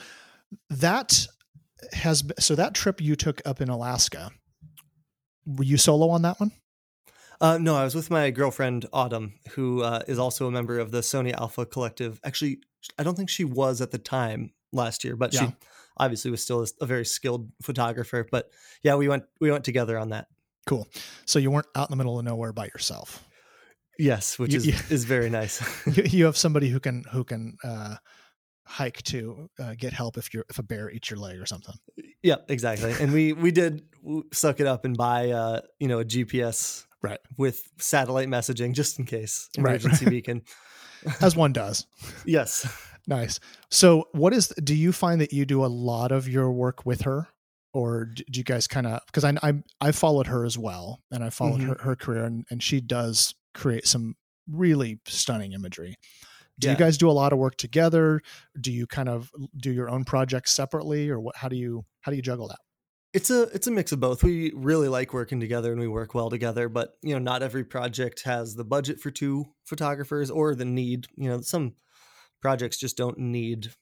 that has so that trip you took up in Alaska. Were you solo on that one? Uh, no, I was with my girlfriend Autumn, who uh, is also a member of the Sony Alpha Collective. Actually, I don't think she was at the time last year, but Yeah. she obviously was still a, very skilled photographer. But yeah, we went we went together on that. Cool. So you weren't out in the middle of nowhere by yourself. Yes, which You- is you- is very nice. You, you have somebody who can who can uh, hike to uh, get help if you're if a bear eats your leg or something. Yeah, exactly. And we we did suck it up and buy uh, you know, a GPS Right. with satellite messaging just in case Right, emergency beacon. As one does. Yes. Nice. So, what is? Do you find that you do a lot of your work with her, or do you guys kind of? Because I, I I followed her as well, and I followed Mhm. her her career, and and she does create some really stunning imagery. Do Yeah. you guys do a lot of work together? Do you kind of do your own projects separately, or what? How do you how do you juggle that? It's a it's a mix of both. We really like working together and we work well together, but you know, not every project has the budget for two photographers or the need, you know, some projects just don't need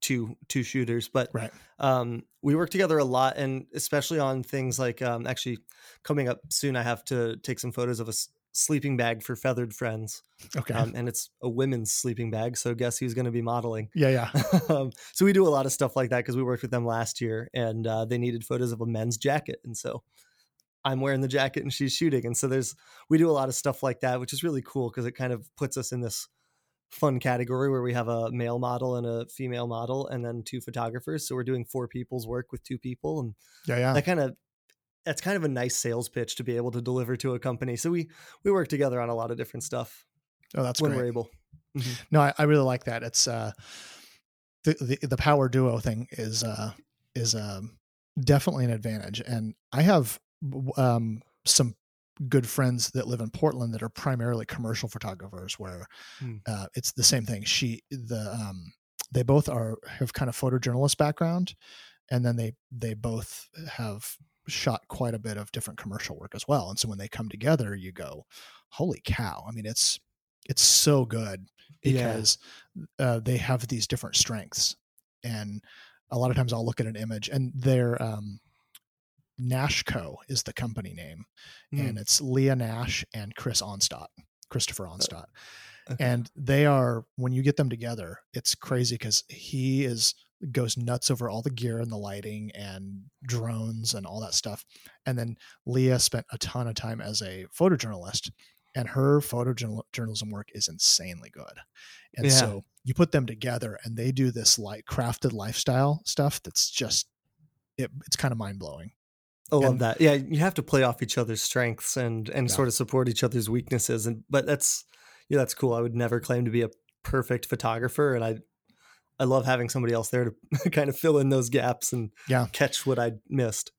two two shooters, but Right. um, we work together a lot and especially on things like um, actually coming up soon i have to take some photos of a s- sleeping bag for feathered friends Okay. um, and it's a women's sleeping bag so guess who's going to be modeling yeah. Yeah. um, so we do a lot of stuff like that because we worked with them last year and uh, they needed photos of a men's jacket and so i'm wearing the jacket and she's shooting and so there's we do a lot of stuff like that which is really cool because it kind of puts us in this fun category where we have a male model and a female model and then two photographers so we're doing four people's work with two people and Yeah. Yeah. that kind of that's kind of a nice sales pitch to be able to deliver to a company so we we work together on a lot of different stuff Oh, that's when great. we're able No, I, I really like that. It's uh, the, the the power duo thing is uh is um definitely an advantage, and I have um some good friends that live in Portland that are primarily commercial photographers, where Hmm. uh, it's the same thing. She the um they both are have kind of photojournalist background, and then they they both have shot quite a bit of different commercial work as well. And so when they come together, you go, holy cow! I mean, it's it's so good Yeah. because uh, they have these different strengths and a lot of times i'll look at an image and they're um, Nashco is the company name, Mm. and it's Leah Nash and Chris Onstott, Christopher Onstott. Okay. And they are when you get them together, it's crazy because he is goes nuts over all the gear and the lighting and drones and all that stuff. And then Leah spent a ton of time as a photojournalist, and her photojournalism work is insanely good. And Yeah. so you put them together, and they do this like crafted lifestyle stuff that's just it, it's kind of mind blowing. I love And- that. Yeah, you have to play off each other's strengths and and Yeah. sort of support each other's weaknesses. And but that's yeah, that's cool. I would never claim to be a perfect photographer, and I I love having somebody else there to kind of fill in those gaps and Yeah. catch what I missed.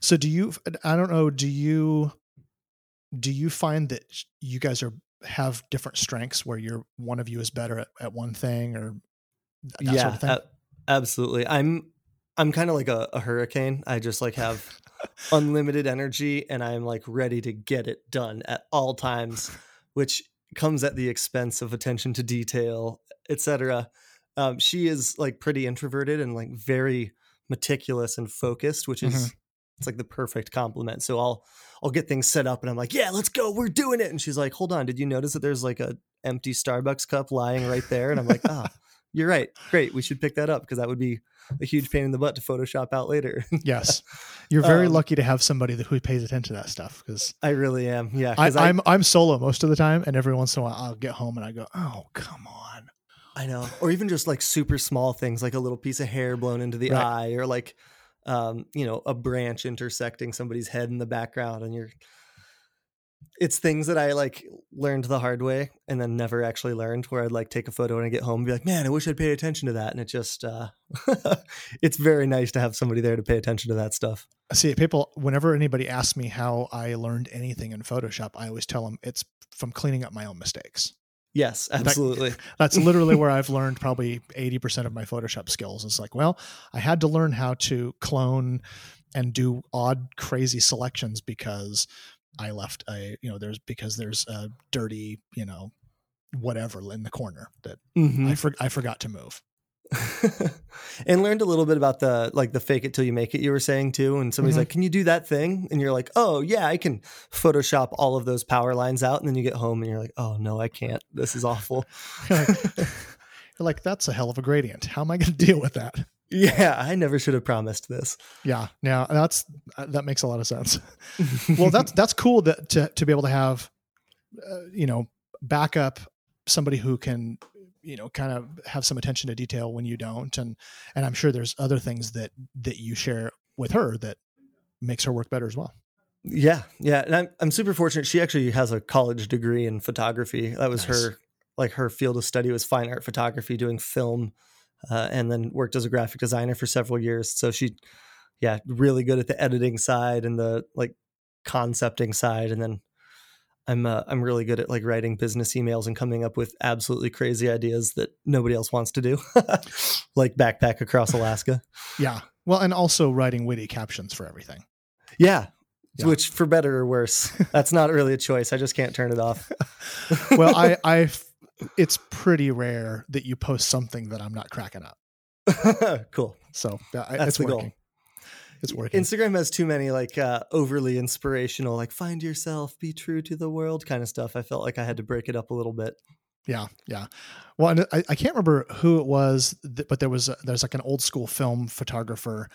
So do you? I don't know. Do you? Do you find that you guys are have different strengths where you're one of you is better at, at one thing or that yeah, sort of thing? a- absolutely. I'm I'm kind of like a, a hurricane. I just like have unlimited energy and I'm like ready to get it done at all times, which comes at the expense of attention to detail, etc. Um, she is like pretty introverted and like very meticulous and focused, which is Mhm. it's like the perfect compliment. So I'll I'll get things set up and I'm like, yeah, let's go, we're doing it. And she's like, hold on, did you notice that there's like a empty Starbucks cup lying right there? And I'm like, ah, you're right, great, we should pick that up because that would be a huge pain in the butt to Photoshop out later. yes, you're very Um, lucky to have somebody that who pays attention to that stuff because I really am, yeah. I, I, I'm I'm solo most of the time, and every once in a while I'll get home and I go, oh come on, I know. Or even just like super small things like a little piece of hair blown into the Right. eye or like um, you know, a branch intersecting somebody's head in the background and you're it's things that I like learned the hard way and then never actually learned where I'd like take a photo and I get home and be like, man, I wish I'd paid attention to that. And it just uh it's very nice to have somebody there to pay attention to that stuff. See, people, whenever anybody asks me how I learned anything in Photoshop, I always tell them it's from cleaning up my own mistakes. Yes, absolutely. That's literally where I've learned probably 80% of my Photoshop skills. It's like, well, I had to learn how to clone and do odd, crazy selections because I left a, you know, there's because there's a dirty, you know, whatever in the corner that Mhm. I, for, I forgot to move. and learned a little bit about the like the fake it till you make it you were saying too and somebody's Mhm. like can you do that thing and you're like oh yeah i can photoshop all of those power lines out and then you get home and you're like oh no i can't this is awful You're like, that's a hell of a gradient. How am I going to deal with that? yeah i never should have promised this Yeah. Now that's, uh, that makes a lot of sense. well that's that's cool that to, to be able to have uh, you know backup somebody who can you know kind of have some attention to detail when you don't and and i'm sure there's other things that that you share with her that makes her work better as well. Yeah yeah and i'm, I'm super fortunate. She actually has a college degree in photography. That was Nice. her like her field of study was fine art photography doing film uh, and then worked as a graphic designer for several years. So she yeah really good at the editing side and the like concepting side and then i'm uh, i'm really good at like writing business emails and coming up with absolutely crazy ideas that nobody else wants to do like backpack across alaska. Yeah. Well and also writing witty captions for everything. Yeah, Yeah. which for better or worse that's not really a choice. I just can't turn it off. Well i i it's pretty rare that you post something that i'm not cracking up. Cool. So I- That's it's the goal. It's working Instagram has too many like uh, overly inspirational, like find yourself, be true to the world kind of stuff. I felt like I had to break it up a little bit. Yeah, yeah. Well, and I, I can't remember who it was, but there was there's like an old school film photographer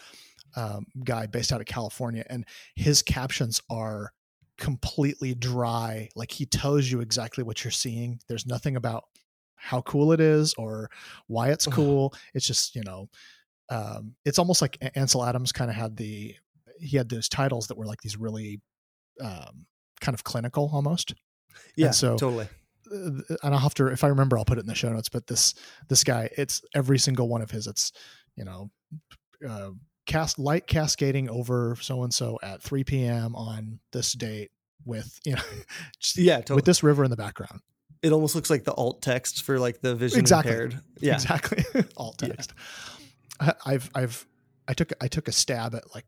um, guy based out of California, and his captions are completely dry. Like he tells you exactly what you're seeing. There's nothing about how cool it is or why it's cool. It's just you know, um, it's almost like Ansel Adams kind of had the he had those titles that were like these really um, kind of clinical almost. Yeah, so- totally. uh, and I'll have to if I remember I'll put it in the show notes but this this guy it's every single one of his it's you know uh, cast light cascading over so and so at 3 p.m. on this date with you know Yeah, totally. with this river in the background it almost looks like the alt text for like the vision Exactly. impaired. Yeah, exactly alt text I, I've I've I took I took a stab at like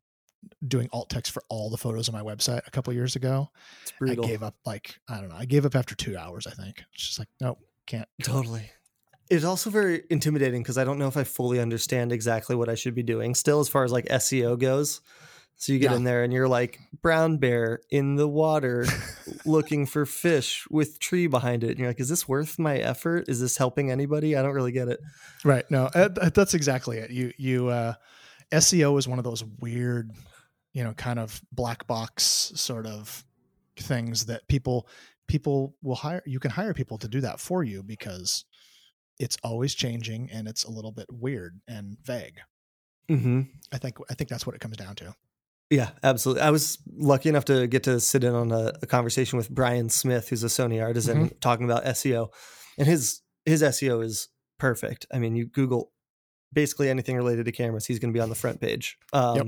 doing alt text for all the photos on my website a couple years ago it's brutal. I gave up like I don't know I gave up after two hours I think it's just like nope can't Totally. It's also very intimidating because I don't know if I fully understand exactly what I should be doing still as far as like SEO goes. So you get Yeah. in there and you're like brown bear in the water looking for fish with tree behind it. And you're like, is this worth my effort? Is this helping anybody? I don't really get it. Right. No, uh, that's exactly it. You you uh, SEO is one of those weird, you know, kind of black box sort of things that people people will hire. You can hire people to do that for you because it's always changing and it's a little bit weird and vague. Mm-hmm. I think I think that's what it comes down to. Yeah, absolutely. I was lucky enough to get to sit in on a, a conversation with Brian Smith, who's a Sony artisan, talking about SEO, and his his SEO is perfect. I mean, you Google basically anything related to cameras, he's going to be on the front page. Um, Yep.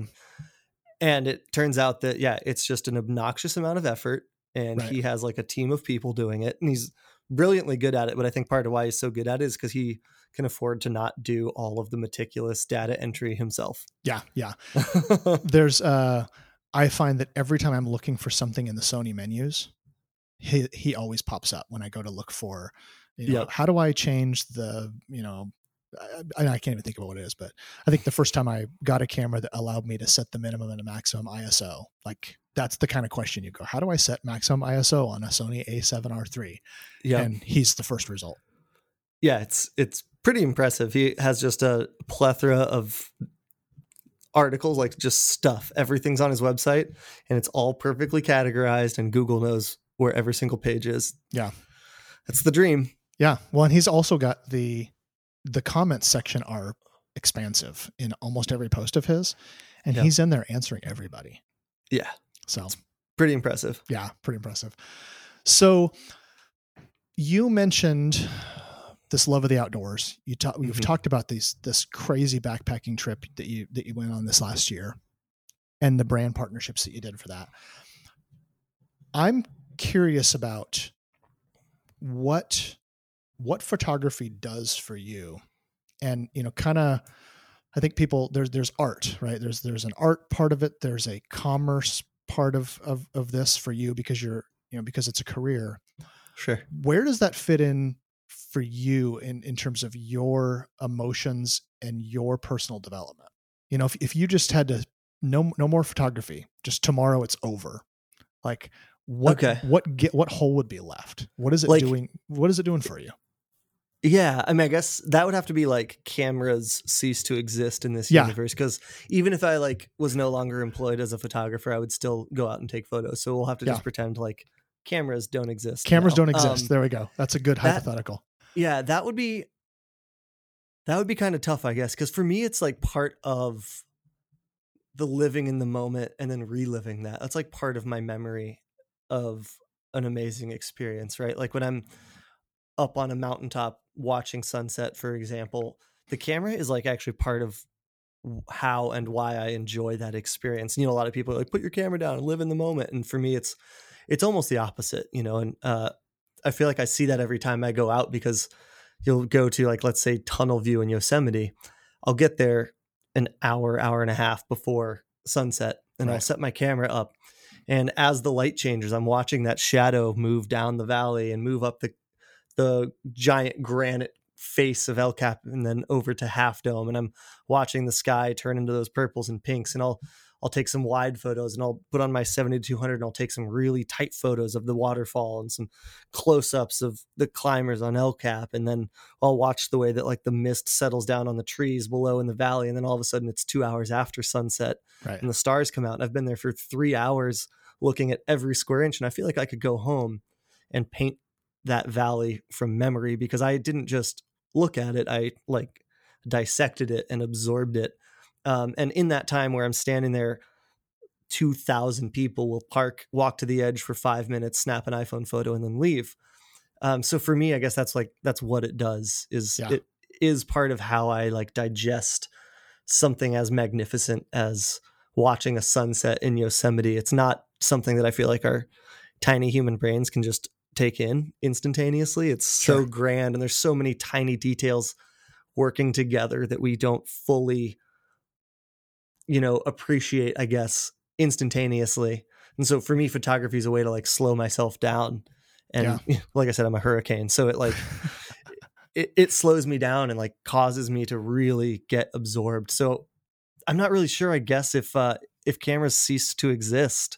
And it turns out that yeah, it's just an obnoxious amount of effort, and Right. he has like a team of people doing it, and he's brilliantly good at it. But I think part of why he's so good at it is because he can afford to not do all of the meticulous data entry himself. Yeah, yeah. There's uh I find that every time I'm looking for something in the Sony menus, he he always pops up when I go to look for you know, Yep. how do I change the, you know, I, I can't even think about what it is, but I think the first time I got a camera that allowed me to set the minimum and a maximum ISO, like that's the kind of question you go, how do I set maximum ISO on a Sony A7R3? yeah. And he's the first result. Yeah, it's it's pretty impressive. He has just a plethora of articles, like just stuff. Everything's on his website, and it's all perfectly categorized, and Google knows where every single page is. Yeah. that's the dream. Yeah. Well, and he's also got the the comments section are expansive in almost every post of his, and Yeah. he's in there answering everybody. Yeah, So pretty impressive. yeah, pretty impressive. So you mentioned this love of the outdoors. You talk, you've Mhm. talked about these this crazy backpacking trip that you that you went on this last year, and the brand partnerships that you did for that. I'm curious about what what photography does for you, and you know, kind of. I think people there's there's art, right? There's there's an art part of it. There's a commerce part of of of this for you because you're you know because it's a career Sure. where does that fit in for you in in terms of your emotions and your personal development you know if, if you just had to no no more photography just tomorrow it's over like what Okay. what get what hole would be left what is it Like- doing what is it doing for you Yeah, I mean, I guess that would have to be like cameras cease to exist in this Yeah. universe. Because even if I like was no longer employed as a photographer, I would still go out and take photos. So we'll have to Yeah. just pretend like cameras don't exist. cameras now. don't exist Um, there we go that's a good that- hypothetical yeah, that would be that would be kind of tough, I guess, because for me, it's like part of the living in the moment and then reliving that. That's like part of my memory of an amazing experience, right? Like when I'm up on a mountaintop watching sunset, for example, the camera is like actually part of how and why I enjoy that experience. You know, a lot of people like put your camera down and live in the moment, and for me, it's it's almost the opposite. You know, and uh, I feel like I see that every time I go out because you'll go to like let's say tunnel view in Yosemite. I'll get there an hour, hour and a half before sunset, and I'll set my camera up. And as the light changes, I'm watching that shadow move down the valley and move up the the giant granite face of El Cap and then over to Half Dome. And I'm watching the sky turn into those purples and pinks. And I'll I'll take some wide photos and I'll put on my 7200 and I'll take some really tight photos of the waterfall and some close-ups of the climbers on El Cap. And then I'll watch the way that like the mist settles down on the trees below in the valley. And then all of a sudden it's two hours after sunset right and the stars come out. And I've been there for three hours looking at every square inch. And I feel like I could go home and paint that valley from memory because I didn't just look at it, I like dissected it and absorbed it. Um, and in that time where I'm standing there, 2,000 people will park, walk to the edge for five minutes, snap an iPhone photo, and then leave. Um, so for me, I guess that's like, that's what it does is Yeah. it is part of how I like digest something as magnificent as watching a sunset in Yosemite. It's not something that I feel like our tiny human brains can just take in instantaneously. It's so grand and there's so many tiny details working together that we don't fully you know appreciate I guess instantaneously. And so for me photography is a way to like slow myself down and like I said I'm a hurricane so it like it, it slows me down and like causes me to really get absorbed. So I'm not really sure, I guess, if uh, if cameras ceased to exist,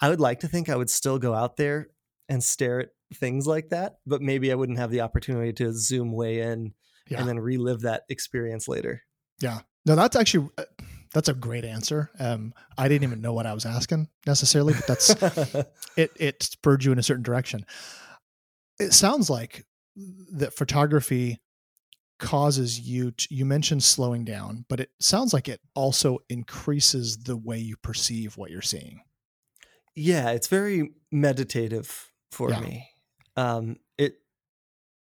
I would like to think I would still go out there and stare at things like that, but maybe I wouldn't have the opportunity to zoom way in Yeah. and then relive that experience later. Yeah. No, that's actually uh, that's a great answer. Um, I didn't even know what I was asking necessarily, but that's it. It spurred you in a certain direction. It sounds like that photography causes you. To, you mentioned slowing down, but it sounds like it also increases the way you perceive what you're seeing. yeah, it's very meditative for Yeah. me. Um, it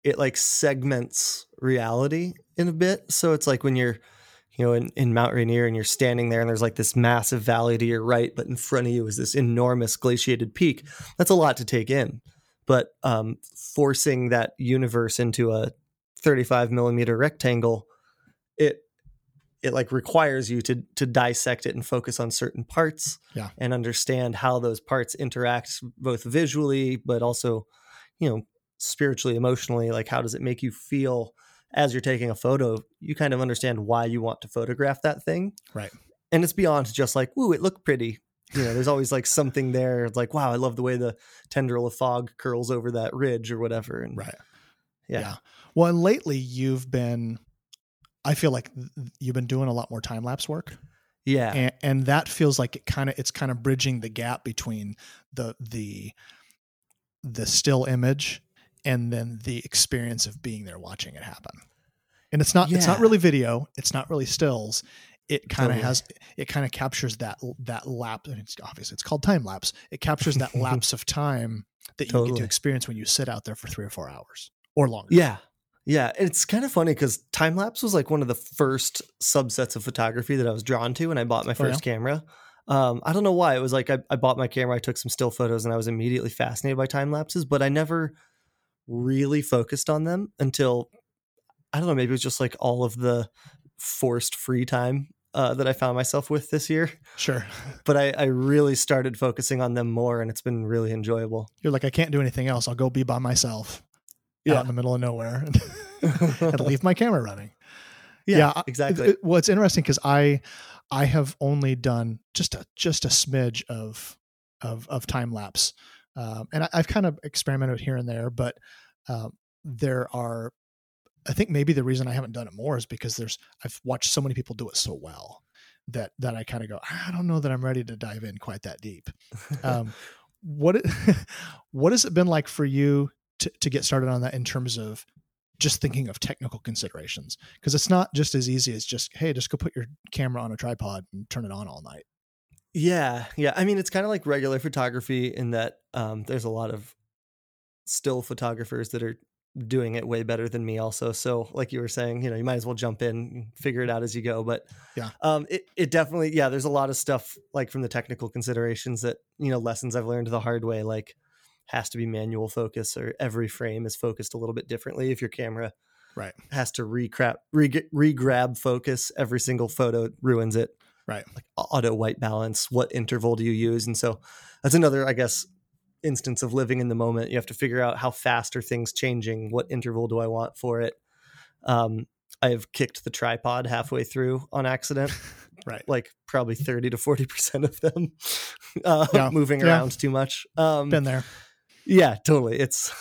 it like segments reality in a bit. So it's like when you're, you know, in, in Mount Rainier and you're standing there and there's like this massive valley to your right, but in front of you is this enormous glaciated peak. That's a lot to take in. But um, forcing that universe into a 35 millimeter rectangle, it it like requires you to to dissect it and focus on certain parts Yeah. and understand how those parts interact both visually but also you know spiritually emotionally like how does it make you feel as you're taking a photo you kind of understand why you want to photograph that thing Right. and it's beyond just like woo it looked pretty you know there's always like something there like wow i love the way the tendril of fog curls over that ridge or whatever and Right. yeah, Yeah. Well, and lately you've been. I feel like you've been doing a lot more time lapse work. yeah and, and that feels like it kind of it's kind of bridging the gap between the the the still image and then the experience of being there watching it happen and it's not it's not really video it's not really stills it kind of Totally. has it kind of captures that that lap and it's obviously it's called time lapse it captures that lapse of time that you get to experience when you sit out there for three or four hours or longer Yeah. Yeah. It's kind of funny because time lapse was like one of the first subsets of photography that I was drawn to when I bought my Oh, yeah? first camera. Um, I don't know why. It was like I, I bought my camera, I took some still photos, and I was immediately fascinated by time lapses, but I never really focused on them until I don't know, maybe it was just like all of the forced free time uh, that I found myself with this year. sure But I, I really started focusing on them more, and it's been really enjoyable. you're like i can't do anything else i'll go be by myself out in the middle of nowhere and leave my camera running yeah, I- exactly. well, it's interesting because I I have only done just a just a smidge of of of time lapse, um, and I, I've kind of experimented here and there, but um, there are. I think maybe the reason I haven't done it more is because there's I've watched so many people do it so well that that I kind of go I don't know that I'm ready to dive in quite that deep. Um, what it, what has it been like for you to to get started on that in terms of just thinking of technical considerations because it's not just as easy as just hey just go put your camera on a tripod and turn it on all night Yeah, yeah. I mean, it's kind of like regular photography in that um, there's a lot of still photographers that are doing it way better than me, also. So, like you were saying, you know, you might as well jump in, figure it out as you go. But Yeah. um, it it definitely, yeah. There's a lot of stuff like from the technical considerations that you know lessons I've learned the hard way, like has to be manual focus or every frame is focused a little bit differently. If your camera Right. has to recrap re re-grab focus every single photo ruins it right like auto white balance what interval do you use and so that's another i guess instance of living in the moment. You have to figure out how fast are things changing? What interval do i want for it? Um, i've kicked the tripod halfway through on accident right. like probably 30 to 40 percent of them uh, Yeah. moving Yeah. around too much. Um, been there. yeah totally. It's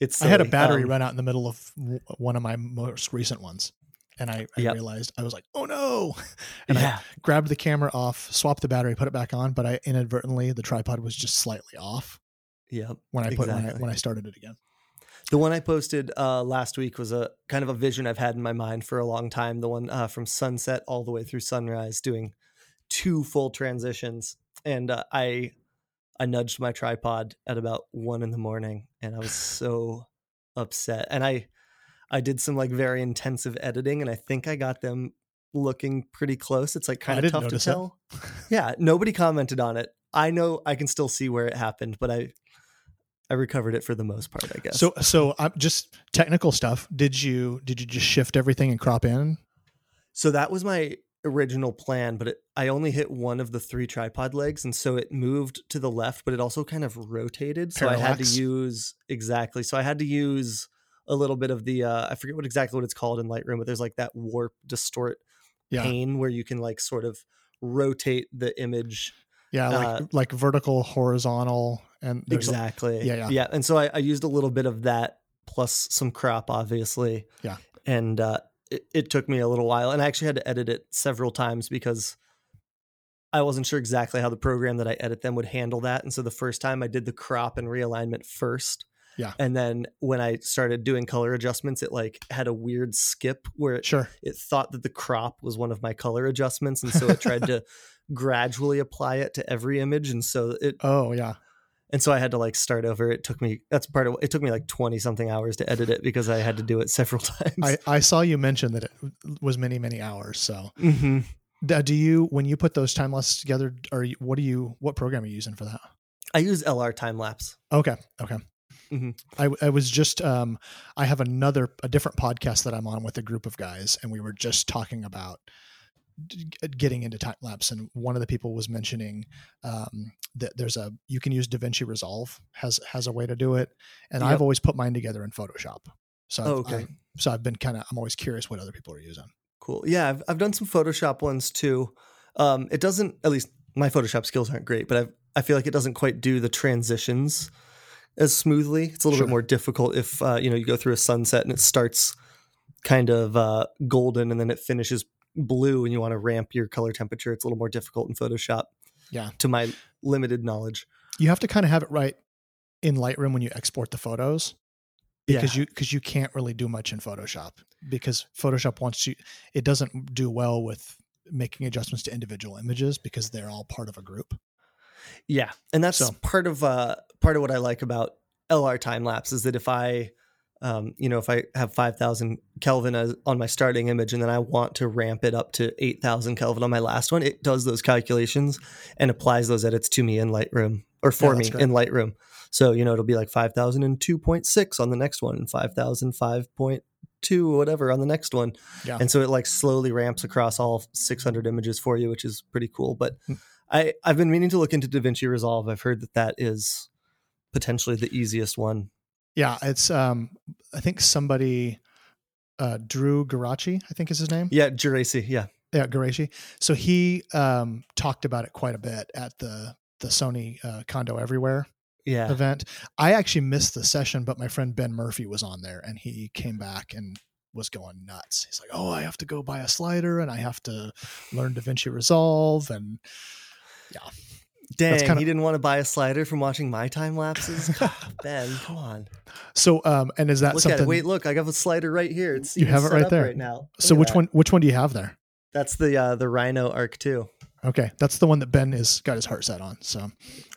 it's i had a battery Um, run out in the middle of w- one of my most recent ones and i, I Yep. realized i was like oh no. And I grabbed the camera off swapped the battery put it back on but i inadvertently the tripod was just slightly off yeah when i put when, I, Exactly. when i started it again The one I posted uh, last week was a kind of a vision I've had in my mind for a long time. The one uh, from sunset all the way through sunrise, doing two full transitions, and uh, I I nudged my tripod at about one in the morning, and I was so upset. And I I did some like very intensive editing, and I think I got them looking pretty close. It's like kind of tough to tell. yeah, nobody commented on it. I know I can still see where it happened, but I I recovered it for the most part, I guess. so so i'm just technical stuff did you did you just shift everything and crop in So that was my original plan, but it, I only hit one of the three tripod legs, and so it moved to the left, but it also kind of rotated. So I had to use exactly. So I had to use a little bit of the uh, I forget what exactly what it's called in Lightroom, but there's like that warp distort Yeah. pane where you can like sort of rotate the image Yeah, like Uh, like vertical, horizontal, and there's a- exactly yeah, yeah. yeah and so I, I used a little bit of that plus some crop obviously Yeah. and uh it, it took me a little while and i actually had to edit it several times because i wasn't sure exactly how the program that i edit them would handle that and so the first time i did the crop and realignment first Yeah. and then when i started doing color adjustments it like had a weird skip where it, sure. it thought that the crop was one of my color adjustments and so it tried to gradually apply it to every image and so it Oh yeah, and so I had to like start over. It took me that's part of it took me like twenty something hours to edit it because I had to do it several times. I I saw you mention that it was many many hours. So hmm do you when you put those time lapses together, Are you- what do you what program are you using for that? I use LR time lapse. Okay, okay. Mhm. I, I was just um, I have another a different podcast that I'm on with a group of guys, and we were just talking about getting into time lapse, and one of the people was mentioning um, that there's a you can use DaVinci Resolve has has a way to do it, and Yep. I've always put mine together in Photoshop. So I've, Oh, okay. I- so I've been kind of I'm always curious what other people are using. Cool. Yeah, I've I've done some Photoshop ones too. Um, it doesn't at least my Photoshop skills aren't great, but I I feel like it doesn't quite do the transitions as smoothly. It's a little Sure. bit more difficult if uh, you know you go through a sunset and it starts kind of uh, golden and then it finishes blue and you want to ramp your color temperature. It's a little more difficult in Photoshop. Yeah. To my limited knowledge. You have to kind of have it right in Lightroom when you export the photos. because you because you can't really do much in Photoshop because Photoshop wants you it doesn't do well with making adjustments to individual images because they're all part of a group. Yeah, and that's So- part of uh part of what I like about LR time lapse is that if I, um, you know, if I have five thousand Kelvin as, on my starting image and then I want to ramp it up to eight thousand Kelvin on my last one, it does those calculations and applies those edits to me in Lightroom or for Yeah, me great. in Lightroom. So you know it'll be like five thousand and two point six on the next one and five thousand five point two or whatever on the next one. Yeah. And so it like slowly ramps across all 600 images for you, which is pretty cool. But Hmm. I, I've been meaning to look into DaVinci Resolve. I've heard that that is potentially the easiest one. Yeah, it's um I think somebody uh Drew Garachi, I think is his name. Yeah, Geraci. Yeah. Yeah, Garachi. So he um talked about it quite a bit at the the Sony uh, Kando Everywhere Yeah. event. I actually missed the session, but my friend Ben Murphy was on there and he came back and was going nuts. He's like, "Oh, I have to go buy a slider and I have to learn DaVinci Resolve and Dang, kinda- he didn't want to buy a slider from watching my time lapses. Ben, come on. so um and is that look something. Wait, look, I got a slider right here. It's You have it right there. right now. Look So which that. one which one do you have there? That's the uh, the Rhino Arc 2. Okay, that's the one that Ben is got his heart set on. So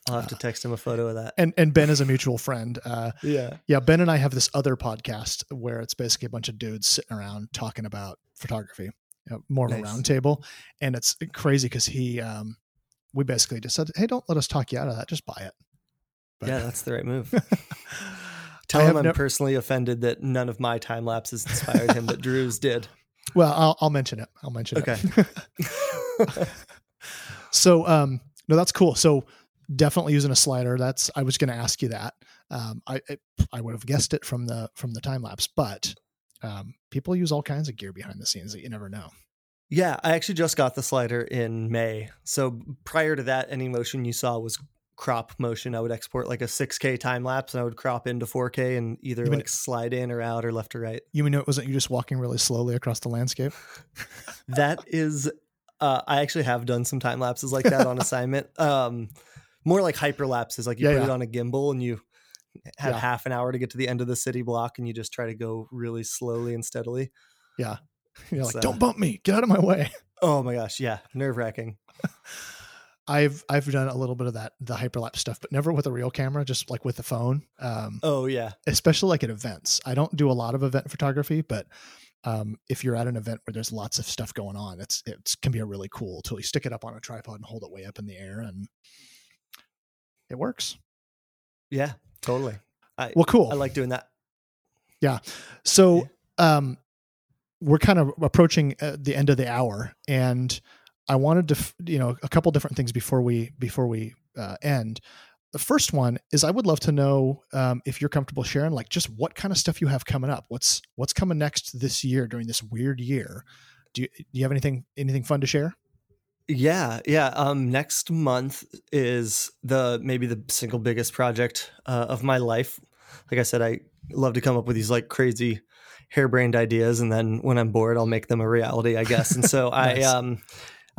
I'll have to text him a photo of that. and and Ben is a mutual friend. Uh Yeah. yeah, Ben and I have this other podcast where it's basically a bunch of dudes sitting around talking about photography, you know, more of a Nice. round table. And it's crazy because he, um, we basically just said, Hey, don't let us talk you out of that. Just buy it. But- Yeah, that's the right move. Tell him I'm personally offended that none of my time lapses inspired him, but Drew's did. well, I'll, I'll mention it. I'll mention Okay. it. Okay. so, um, no, that's cool. So definitely using a slider. That's, I was going to ask you that. Um, I, it, I would have guessed it from the, from the time lapse, but, um, people use all kinds of gear behind the scenes that you never know. Yeah, I actually just got the slider in May. So prior to that, any motion you saw was crop motion. I would export like a 6K time lapse and I would crop into 4K and either mean- like slide in or out or left or right. You mean it wasn't you just walking really slowly across the landscape? That is, uh, I actually have done some time lapses like that on assignment. Um, more like hyperlapses, like you Yeah, put yeah. it on a gimbal and you have Yeah. half an hour to get to the end of the city block and you just try to go really slowly and steadily. You're like, So- don't bump me, get out of my way. Oh my gosh, yeah, nerve wracking. I've I've done a little bit of that the hyperlapse stuff, but never with a real camera, just like with the phone. Um, Oh yeah, especially like at events. I don't do a lot of event photography, but um, if you're at an event where there's lots of stuff going on, it's it can be a really cool tool. You stick it up on a tripod and hold it way up in the air, and it works. yeah, totally. I Well, cool. I like doing that. Yeah. So um, we're kind of approaching uh, the end of the hour, and I wanted to, you know, a couple different things before we before we uh, end. The first one is I would love to know um, if you're comfortable sharing, like, just what kind of stuff you have coming up. What's what's coming next this year during this weird year? Do you, do you have anything anything fun to share? Yeah, yeah. Um, next month is the maybe the single biggest project uh, of my life. Like I said, I love to come up with these like crazy harebrained ideas, and then when I'm bored, I'll make them a reality, I guess. And so nice. I um.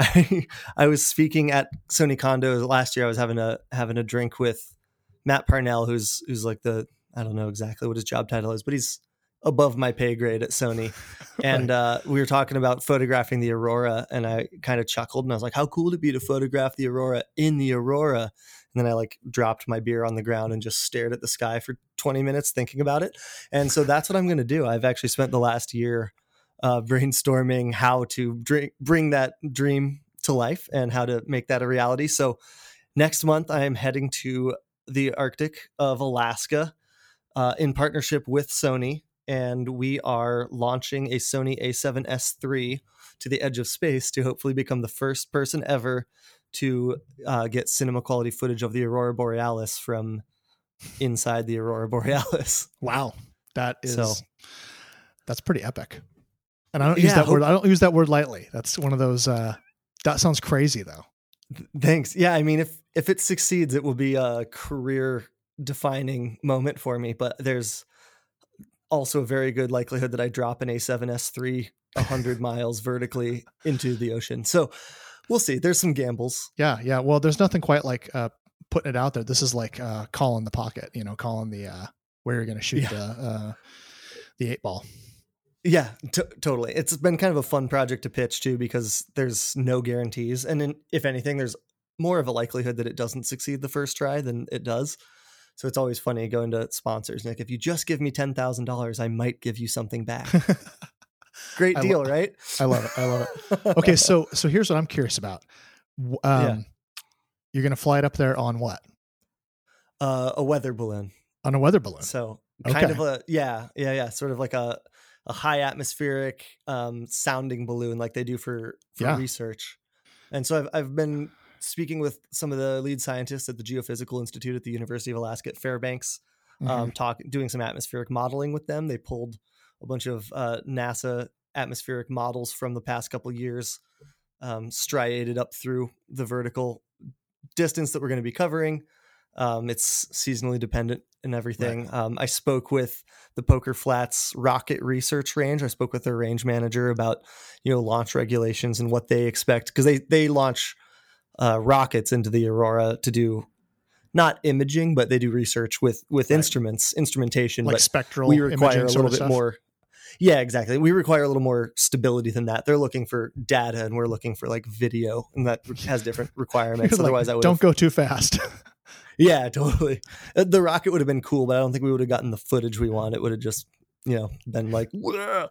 I, I was speaking at Sony Kando last year. I was having a having a drink with Matt Parnell, who's who's like the I don't know exactly what his job title is, but he's above my pay grade at Sony. And uh, we were talking about photographing the aurora, and I kind of chuckled and I was like, "How cool would it be to photograph the aurora in the aurora?" And then I like dropped my beer on the ground and just stared at the sky for 20 minutes thinking about it. And so that's what I'm going to do. I've actually spent the last year uh, brainstorming how to drink, bring that dream to life and how to make that a reality. So next month I am heading to the Arctic of Alaska uh, in partnership with Sony and we are launching a Sony A7S III to the edge of space to hopefully become the first person ever to uh, get cinema quality footage of the aurora borealis from inside the aurora borealis. Wow, that is so, that's pretty epic. And I don't use yeah, that hope, word. I don't use that word lightly. That's one of those. Uh, that sounds crazy, though. Thanks. Yeah, I mean, if if it succeeds, it will be a career defining moment for me. But there's also a very good likelihood that I drop an A7S3 100 miles vertically into the ocean. So we'll see. There's some gambles. Yeah, yeah. Well, there's nothing quite like uh, putting it out there. This is like uh, calling the pocket, you know, calling the uh, where you're going to shoot yeah. the uh, the eight ball. Yeah, t- totally. It's been kind of a fun project to pitch too because there's no guarantees, and in, if anything, there's more of a likelihood that it doesn't succeed the first try than it does. So it's always funny going to sponsors. Like, if you just give me ten thousand dollars, I might give you something back. Great deal, lo- right? I love it. I love it. Okay, so so here's what I'm curious about. Um, yeah. You're gonna fly it up there on what? Uh, a weather balloon. On a weather balloon. So kind okay. of a yeah, yeah, yeah, sort of like a a high atmospheric um, sounding balloon, like they do for for yeah. research. And so I've I've been speaking with some of the lead scientists at the Geophysical Institute at the University of Alaska at Fairbanks, um, mm-hmm. um, talk doing some atmospheric modeling with them. They pulled a bunch of uh, NASA atmospheric models from the past couple years, um, striated up through the vertical distance that we're going to be covering. Um, it's seasonally dependent and everything. Right. Um, I spoke with the Poker Flats rocket research range. I spoke with their range manager about you know launch regulations and what they expect because they they launch uh, rockets into the Aurora to do not imaging, but they do research with with right. instruments, instrumentation, like spectral. We require a little bit stuff? more. Yeah, exactly. We require a little more stability than that. They're looking for data, and we're looking for like video, and that has different requirements. like, Otherwise, I would don't go too fast. yeah, totally. Uh, the rocket would have been cool, but I don't think we would have gotten the footage we want. It would have just you know been like Whoa.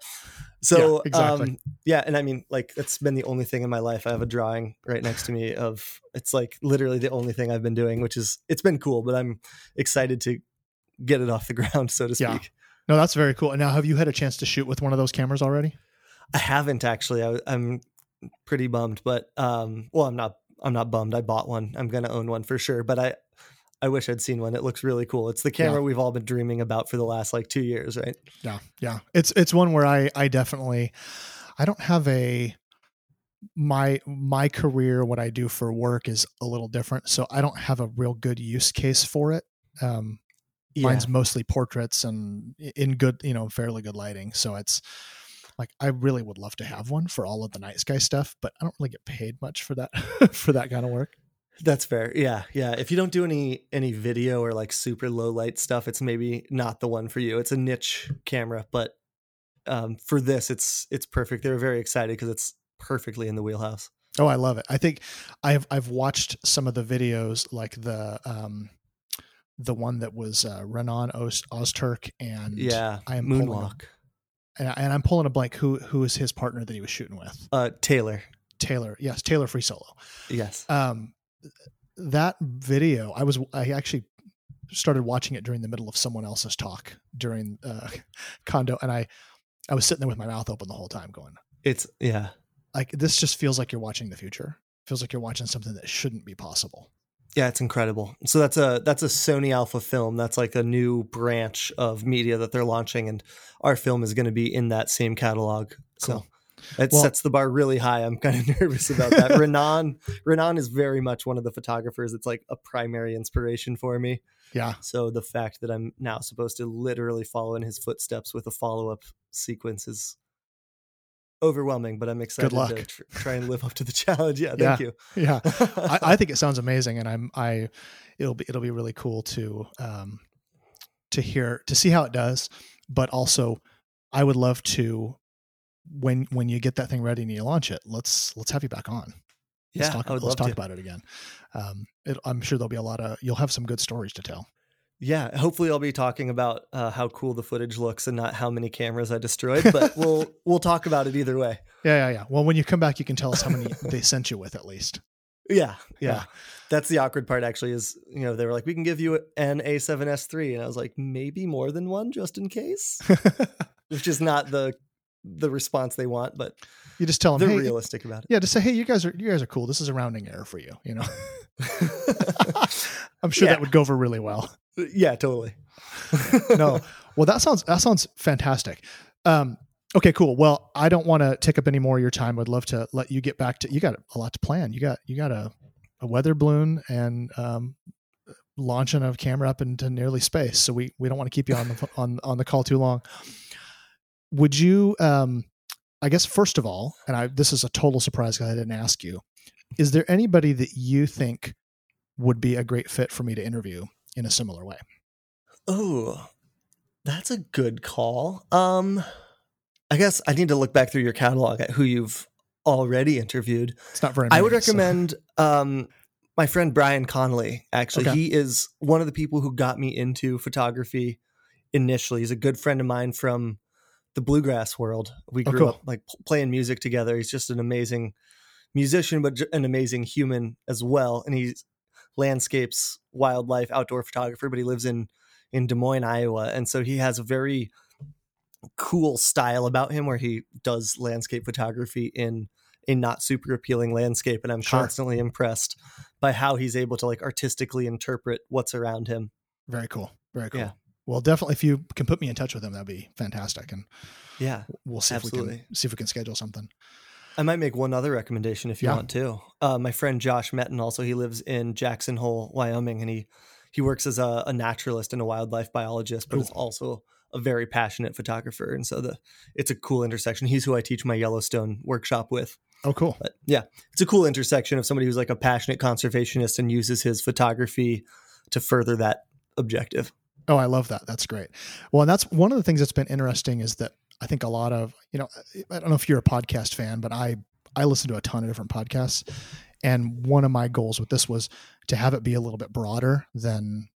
so yeah, exactly. um yeah and i mean like that's been the only thing in my life i have a drawing right next to me of it's like literally the only thing i've been doing which is it's been cool but i'm excited to get it off the ground so to speak yeah. No that's very cool And now have you had a chance to shoot with one of those cameras already i haven't actually I, i'm pretty bummed but um well i'm not i'm not bummed i bought one i'm gonna own one for sure but i I wish I'd seen one. It looks really cool. It's the camera yeah. we've all been dreaming about for the last like two years, right? Yeah, yeah. It's it's one where I I definitely I don't have a my my career what I do for work is a little different, so I don't have a real good use case for it. Um, yeah. Mine's mostly portraits and in good, you know, fairly good lighting. So it's like I really would love to have one for all of the night sky stuff, but I don't really get paid much for that for that kind of work. That's fair. Yeah, yeah. If you don't do any any video or like super low light stuff, it's maybe not the one for you. It's a niche camera, but um, for this, it's it's perfect. They were very excited because it's perfectly in the wheelhouse. Oh, I love it. I think I've I've watched some of the videos, like the um, the one that was uh, Renan Oz, Ozturk and yeah, I am Moonwalk. A, and, I, and I'm pulling a blank. Who who is his partner that he was shooting with? Uh, Taylor. Taylor, yes, Taylor Free Solo. Yes. Um, that video, I was I actually started watching it during the middle of someone else's talk during uh, Kando, and I I was sitting there with my mouth open the whole time, going, "It's yeah." Like this just feels like you're watching the future. Feels like you're watching something that shouldn't be possible. Yeah, it's incredible. So that's a that's a Sony Alpha film. That's like a new branch of media that they're launching, and our film is going to be in that same catalog. Cool. So It Well- sets the bar really high. I'm kind of nervous about that. Renan, Renan is very much one of the photographers. It's like a primary inspiration for me. Yeah. So the fact that I'm now supposed to literally follow in his footsteps with a follow up sequence is overwhelming. But I'm excited luck. to tr- try and live up to the challenge. Yeah, thank you. Yeah. I, I think it sounds amazing, and I'm I it'll be it'll be really cool to um to hear to see how it does, but also I would love to when when you get that thing ready and you launch it, let's let's have you back on. Let's yeah, talk, I would let's talk to. about it again. Um, it, I'm sure there'll be a lot of you'll have some good stories to tell. Yeah, hopefully I'll be talking about uh, how cool the footage looks and not how many cameras I destroyed. But we'll we'll talk about it either way. Yeah, yeah, yeah. Well, when you come back, you can tell us how many they sent you with at least. Yeah, yeah, Yeah. That's the awkward part. Actually, is you know they were like, we can give you an A7S three, and I was like, maybe more than one, just in case. Which is not the the response they want, but you just tell them. they're hey, realistic about it. yeah, just say, hey, you guys are you guys are cool. This is a rounding error for you. You know. I'm sure Yeah. that would go over really well. yeah, totally. no. Well, that sounds that sounds fantastic. Um, okay, cool. Well, I don't want to take up any more of your time. I'd love to let you get back to. You got a lot to plan. You got you got a a weather balloon and um, launching a camera up into nearly space. So we we don't want to keep you on the on on the call too long. Would you? Um, I guess first of all, and I this is a total surprise because I didn't ask you. Is there anybody that you think would be a great fit for me to interview in a similar way? Oh, that's a good call. Um, I guess I need to look back through your catalog at who you've already interviewed. It's not very. I would many, so- recommend um, my friend Brian Connolly. Actually, Okay. he is one of the people who got me into photography initially. He's a good friend of mine from the bluegrass world. We Oh, grew cool. up like playing music together. He's just an amazing musician, but an amazing human as well. And he's landscapes, wildlife, outdoor photographer. But he lives in in Des Moines, Iowa, and so he has a very cool style about him where he does landscape photography in a not super appealing landscape and i'm Sure. constantly impressed by how he's able to like artistically interpret what's around him Very cool. Very cool. Yeah. Well, definitely, if you can put me in touch with him, that'd be fantastic, and yeah we'll see if we can see if we can schedule something. i might make one other recommendation if you Yeah. want to uh, my friend josh metten also he lives in jackson hole wyoming and he he works as a, a naturalist and a wildlife biologist but is also a very passionate photographer and so the it's a cool intersection he's who i teach my yellowstone workshop with Oh, cool. But yeah, it's a cool intersection of somebody who's like a passionate conservationist and uses his photography to further that objective. Oh, I love that. That's great. Well, and that's one of the things that's been interesting is that I think a lot of you know I don't know if you're a podcast fan, but I I listen to a ton of different podcasts, and one of my goals with this was to have it be a little bit broader than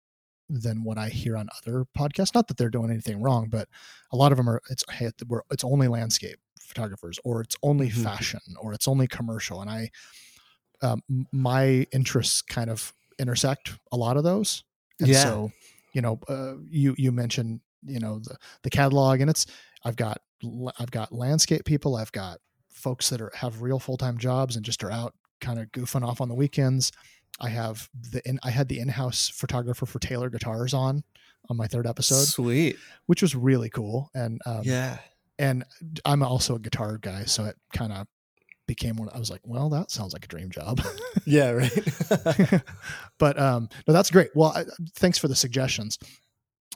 than what I hear on other podcasts. Not that they're doing anything wrong, but a lot of them are it's hey, we're, it's only landscape photographers, or it's only Mhm. fashion, or it's only commercial, and I um, my interests kind of intersect a lot of those, and Yeah. so you know uh, you you mentioned you know the the catalog, and it's I've got I've got landscape people, I've got folks that are have real full time jobs and just are out kind of goofing off on the weekends. I have the in, I had the in house photographer for Taylor Guitars on on my third episode, Sweet. which was really cool. And um, Yeah. and I'm also a guitar guy, so it kind of became one. I was like, well, that sounds like a dream job. Yeah, right. but um, no, that's great. Well, I, thanks for the suggestions.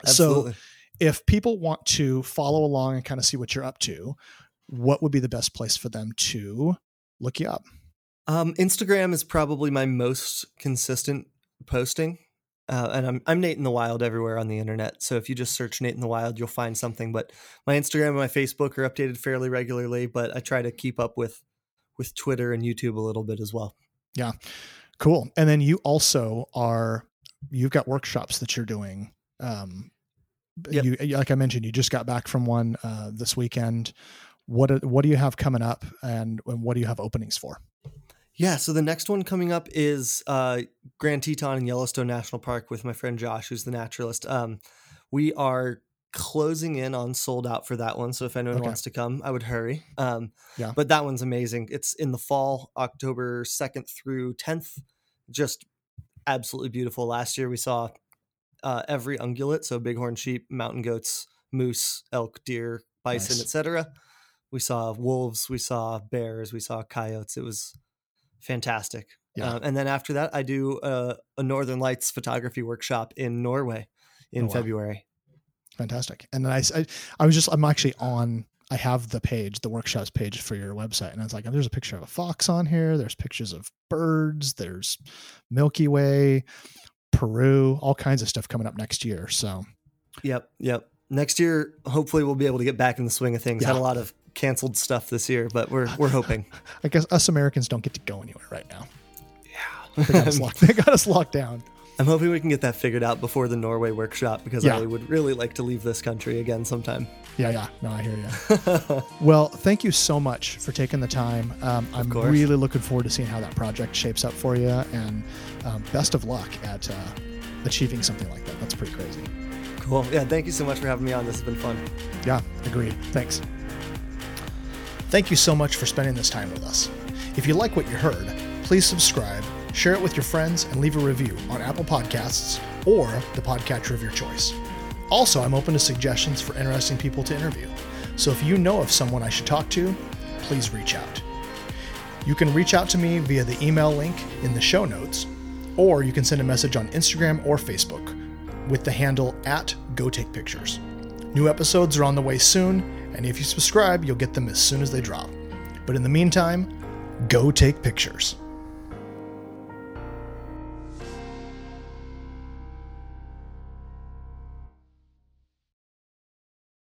Absolutely. So, if people want to follow along and kind of see what you're up to, what would be the best place for them to look you up? Um, Instagram is probably my most consistent posting. Uh, and I'm I'm Nate in the Wild everywhere on the internet. So if you just search Nate in the Wild, you'll find something. But my Instagram and my Facebook are updated fairly regularly. But I try to keep up with with Twitter and YouTube a little bit as well. Yeah. Cool. And then you also are you've got workshops that you're doing. Um, Yep. you like I mentioned, you just got back from one uh, this weekend. What what do you have coming up, and, and what do you have openings for? Yeah, so the next one coming up is uh, Grand Teton and Yellowstone National Park with my friend Josh, who's the naturalist. Um, we are closing in on sold out for that one, so if anyone Okay. wants to come, I would hurry. Um, Yeah. but that one's amazing. It's in the fall, October second through tenth. Just absolutely beautiful. Last year we saw uh, every ungulate, so bighorn sheep, mountain goats, moose, elk, deer, bison, Nice. etc. we saw wolves, we saw bears, we saw coyotes. It was fantastic. Yeah. Uh, and then after that, I do a, a Northern Lights photography workshop in Norway in Oh, wow. February. Fantastic. And then I, I, I was just, I'm actually on, I have the page, the workshops page for your website. And I was like, there's a picture of a fox on here. There's pictures of birds. There's Milky Way, Peru, all kinds of stuff coming up next year. So Yep, yep. Next year, hopefully, we'll be able to get back in the swing of things. Had a lot of canceled stuff this year, but we're we're hoping. I guess us Americans don't get to go anywhere right now. Yeah. They got us locked, they got us locked down. I'm hoping we can get that figured out before the Norway workshop because Yeah. I would really like to leave this country again sometime. Yeah, yeah. No, I hear you. well, thank you so much for taking the time. Um, I'm really looking forward to seeing how that project shapes up for you. And um, best of luck at uh, achieving something like that. That's pretty crazy. Cool. Yeah, thank you so much for having me on. This has been fun. Yeah, agreed. Thanks. Thank you so much for spending this time with us. If you like what you heard, please subscribe, share it with your friends, and leave a review on Apple Podcasts or the podcatcher of your choice. Also, I'm open to suggestions for interesting people to interview. So if you know of someone I should talk to, please reach out. You can reach out to me via the email link in the show notes, or you can send a message on Instagram or Facebook with the handle at Go Take Pictures. New episodes are on the way soon, and if you subscribe, you'll get them as soon as they drop. But in the meantime, go take pictures.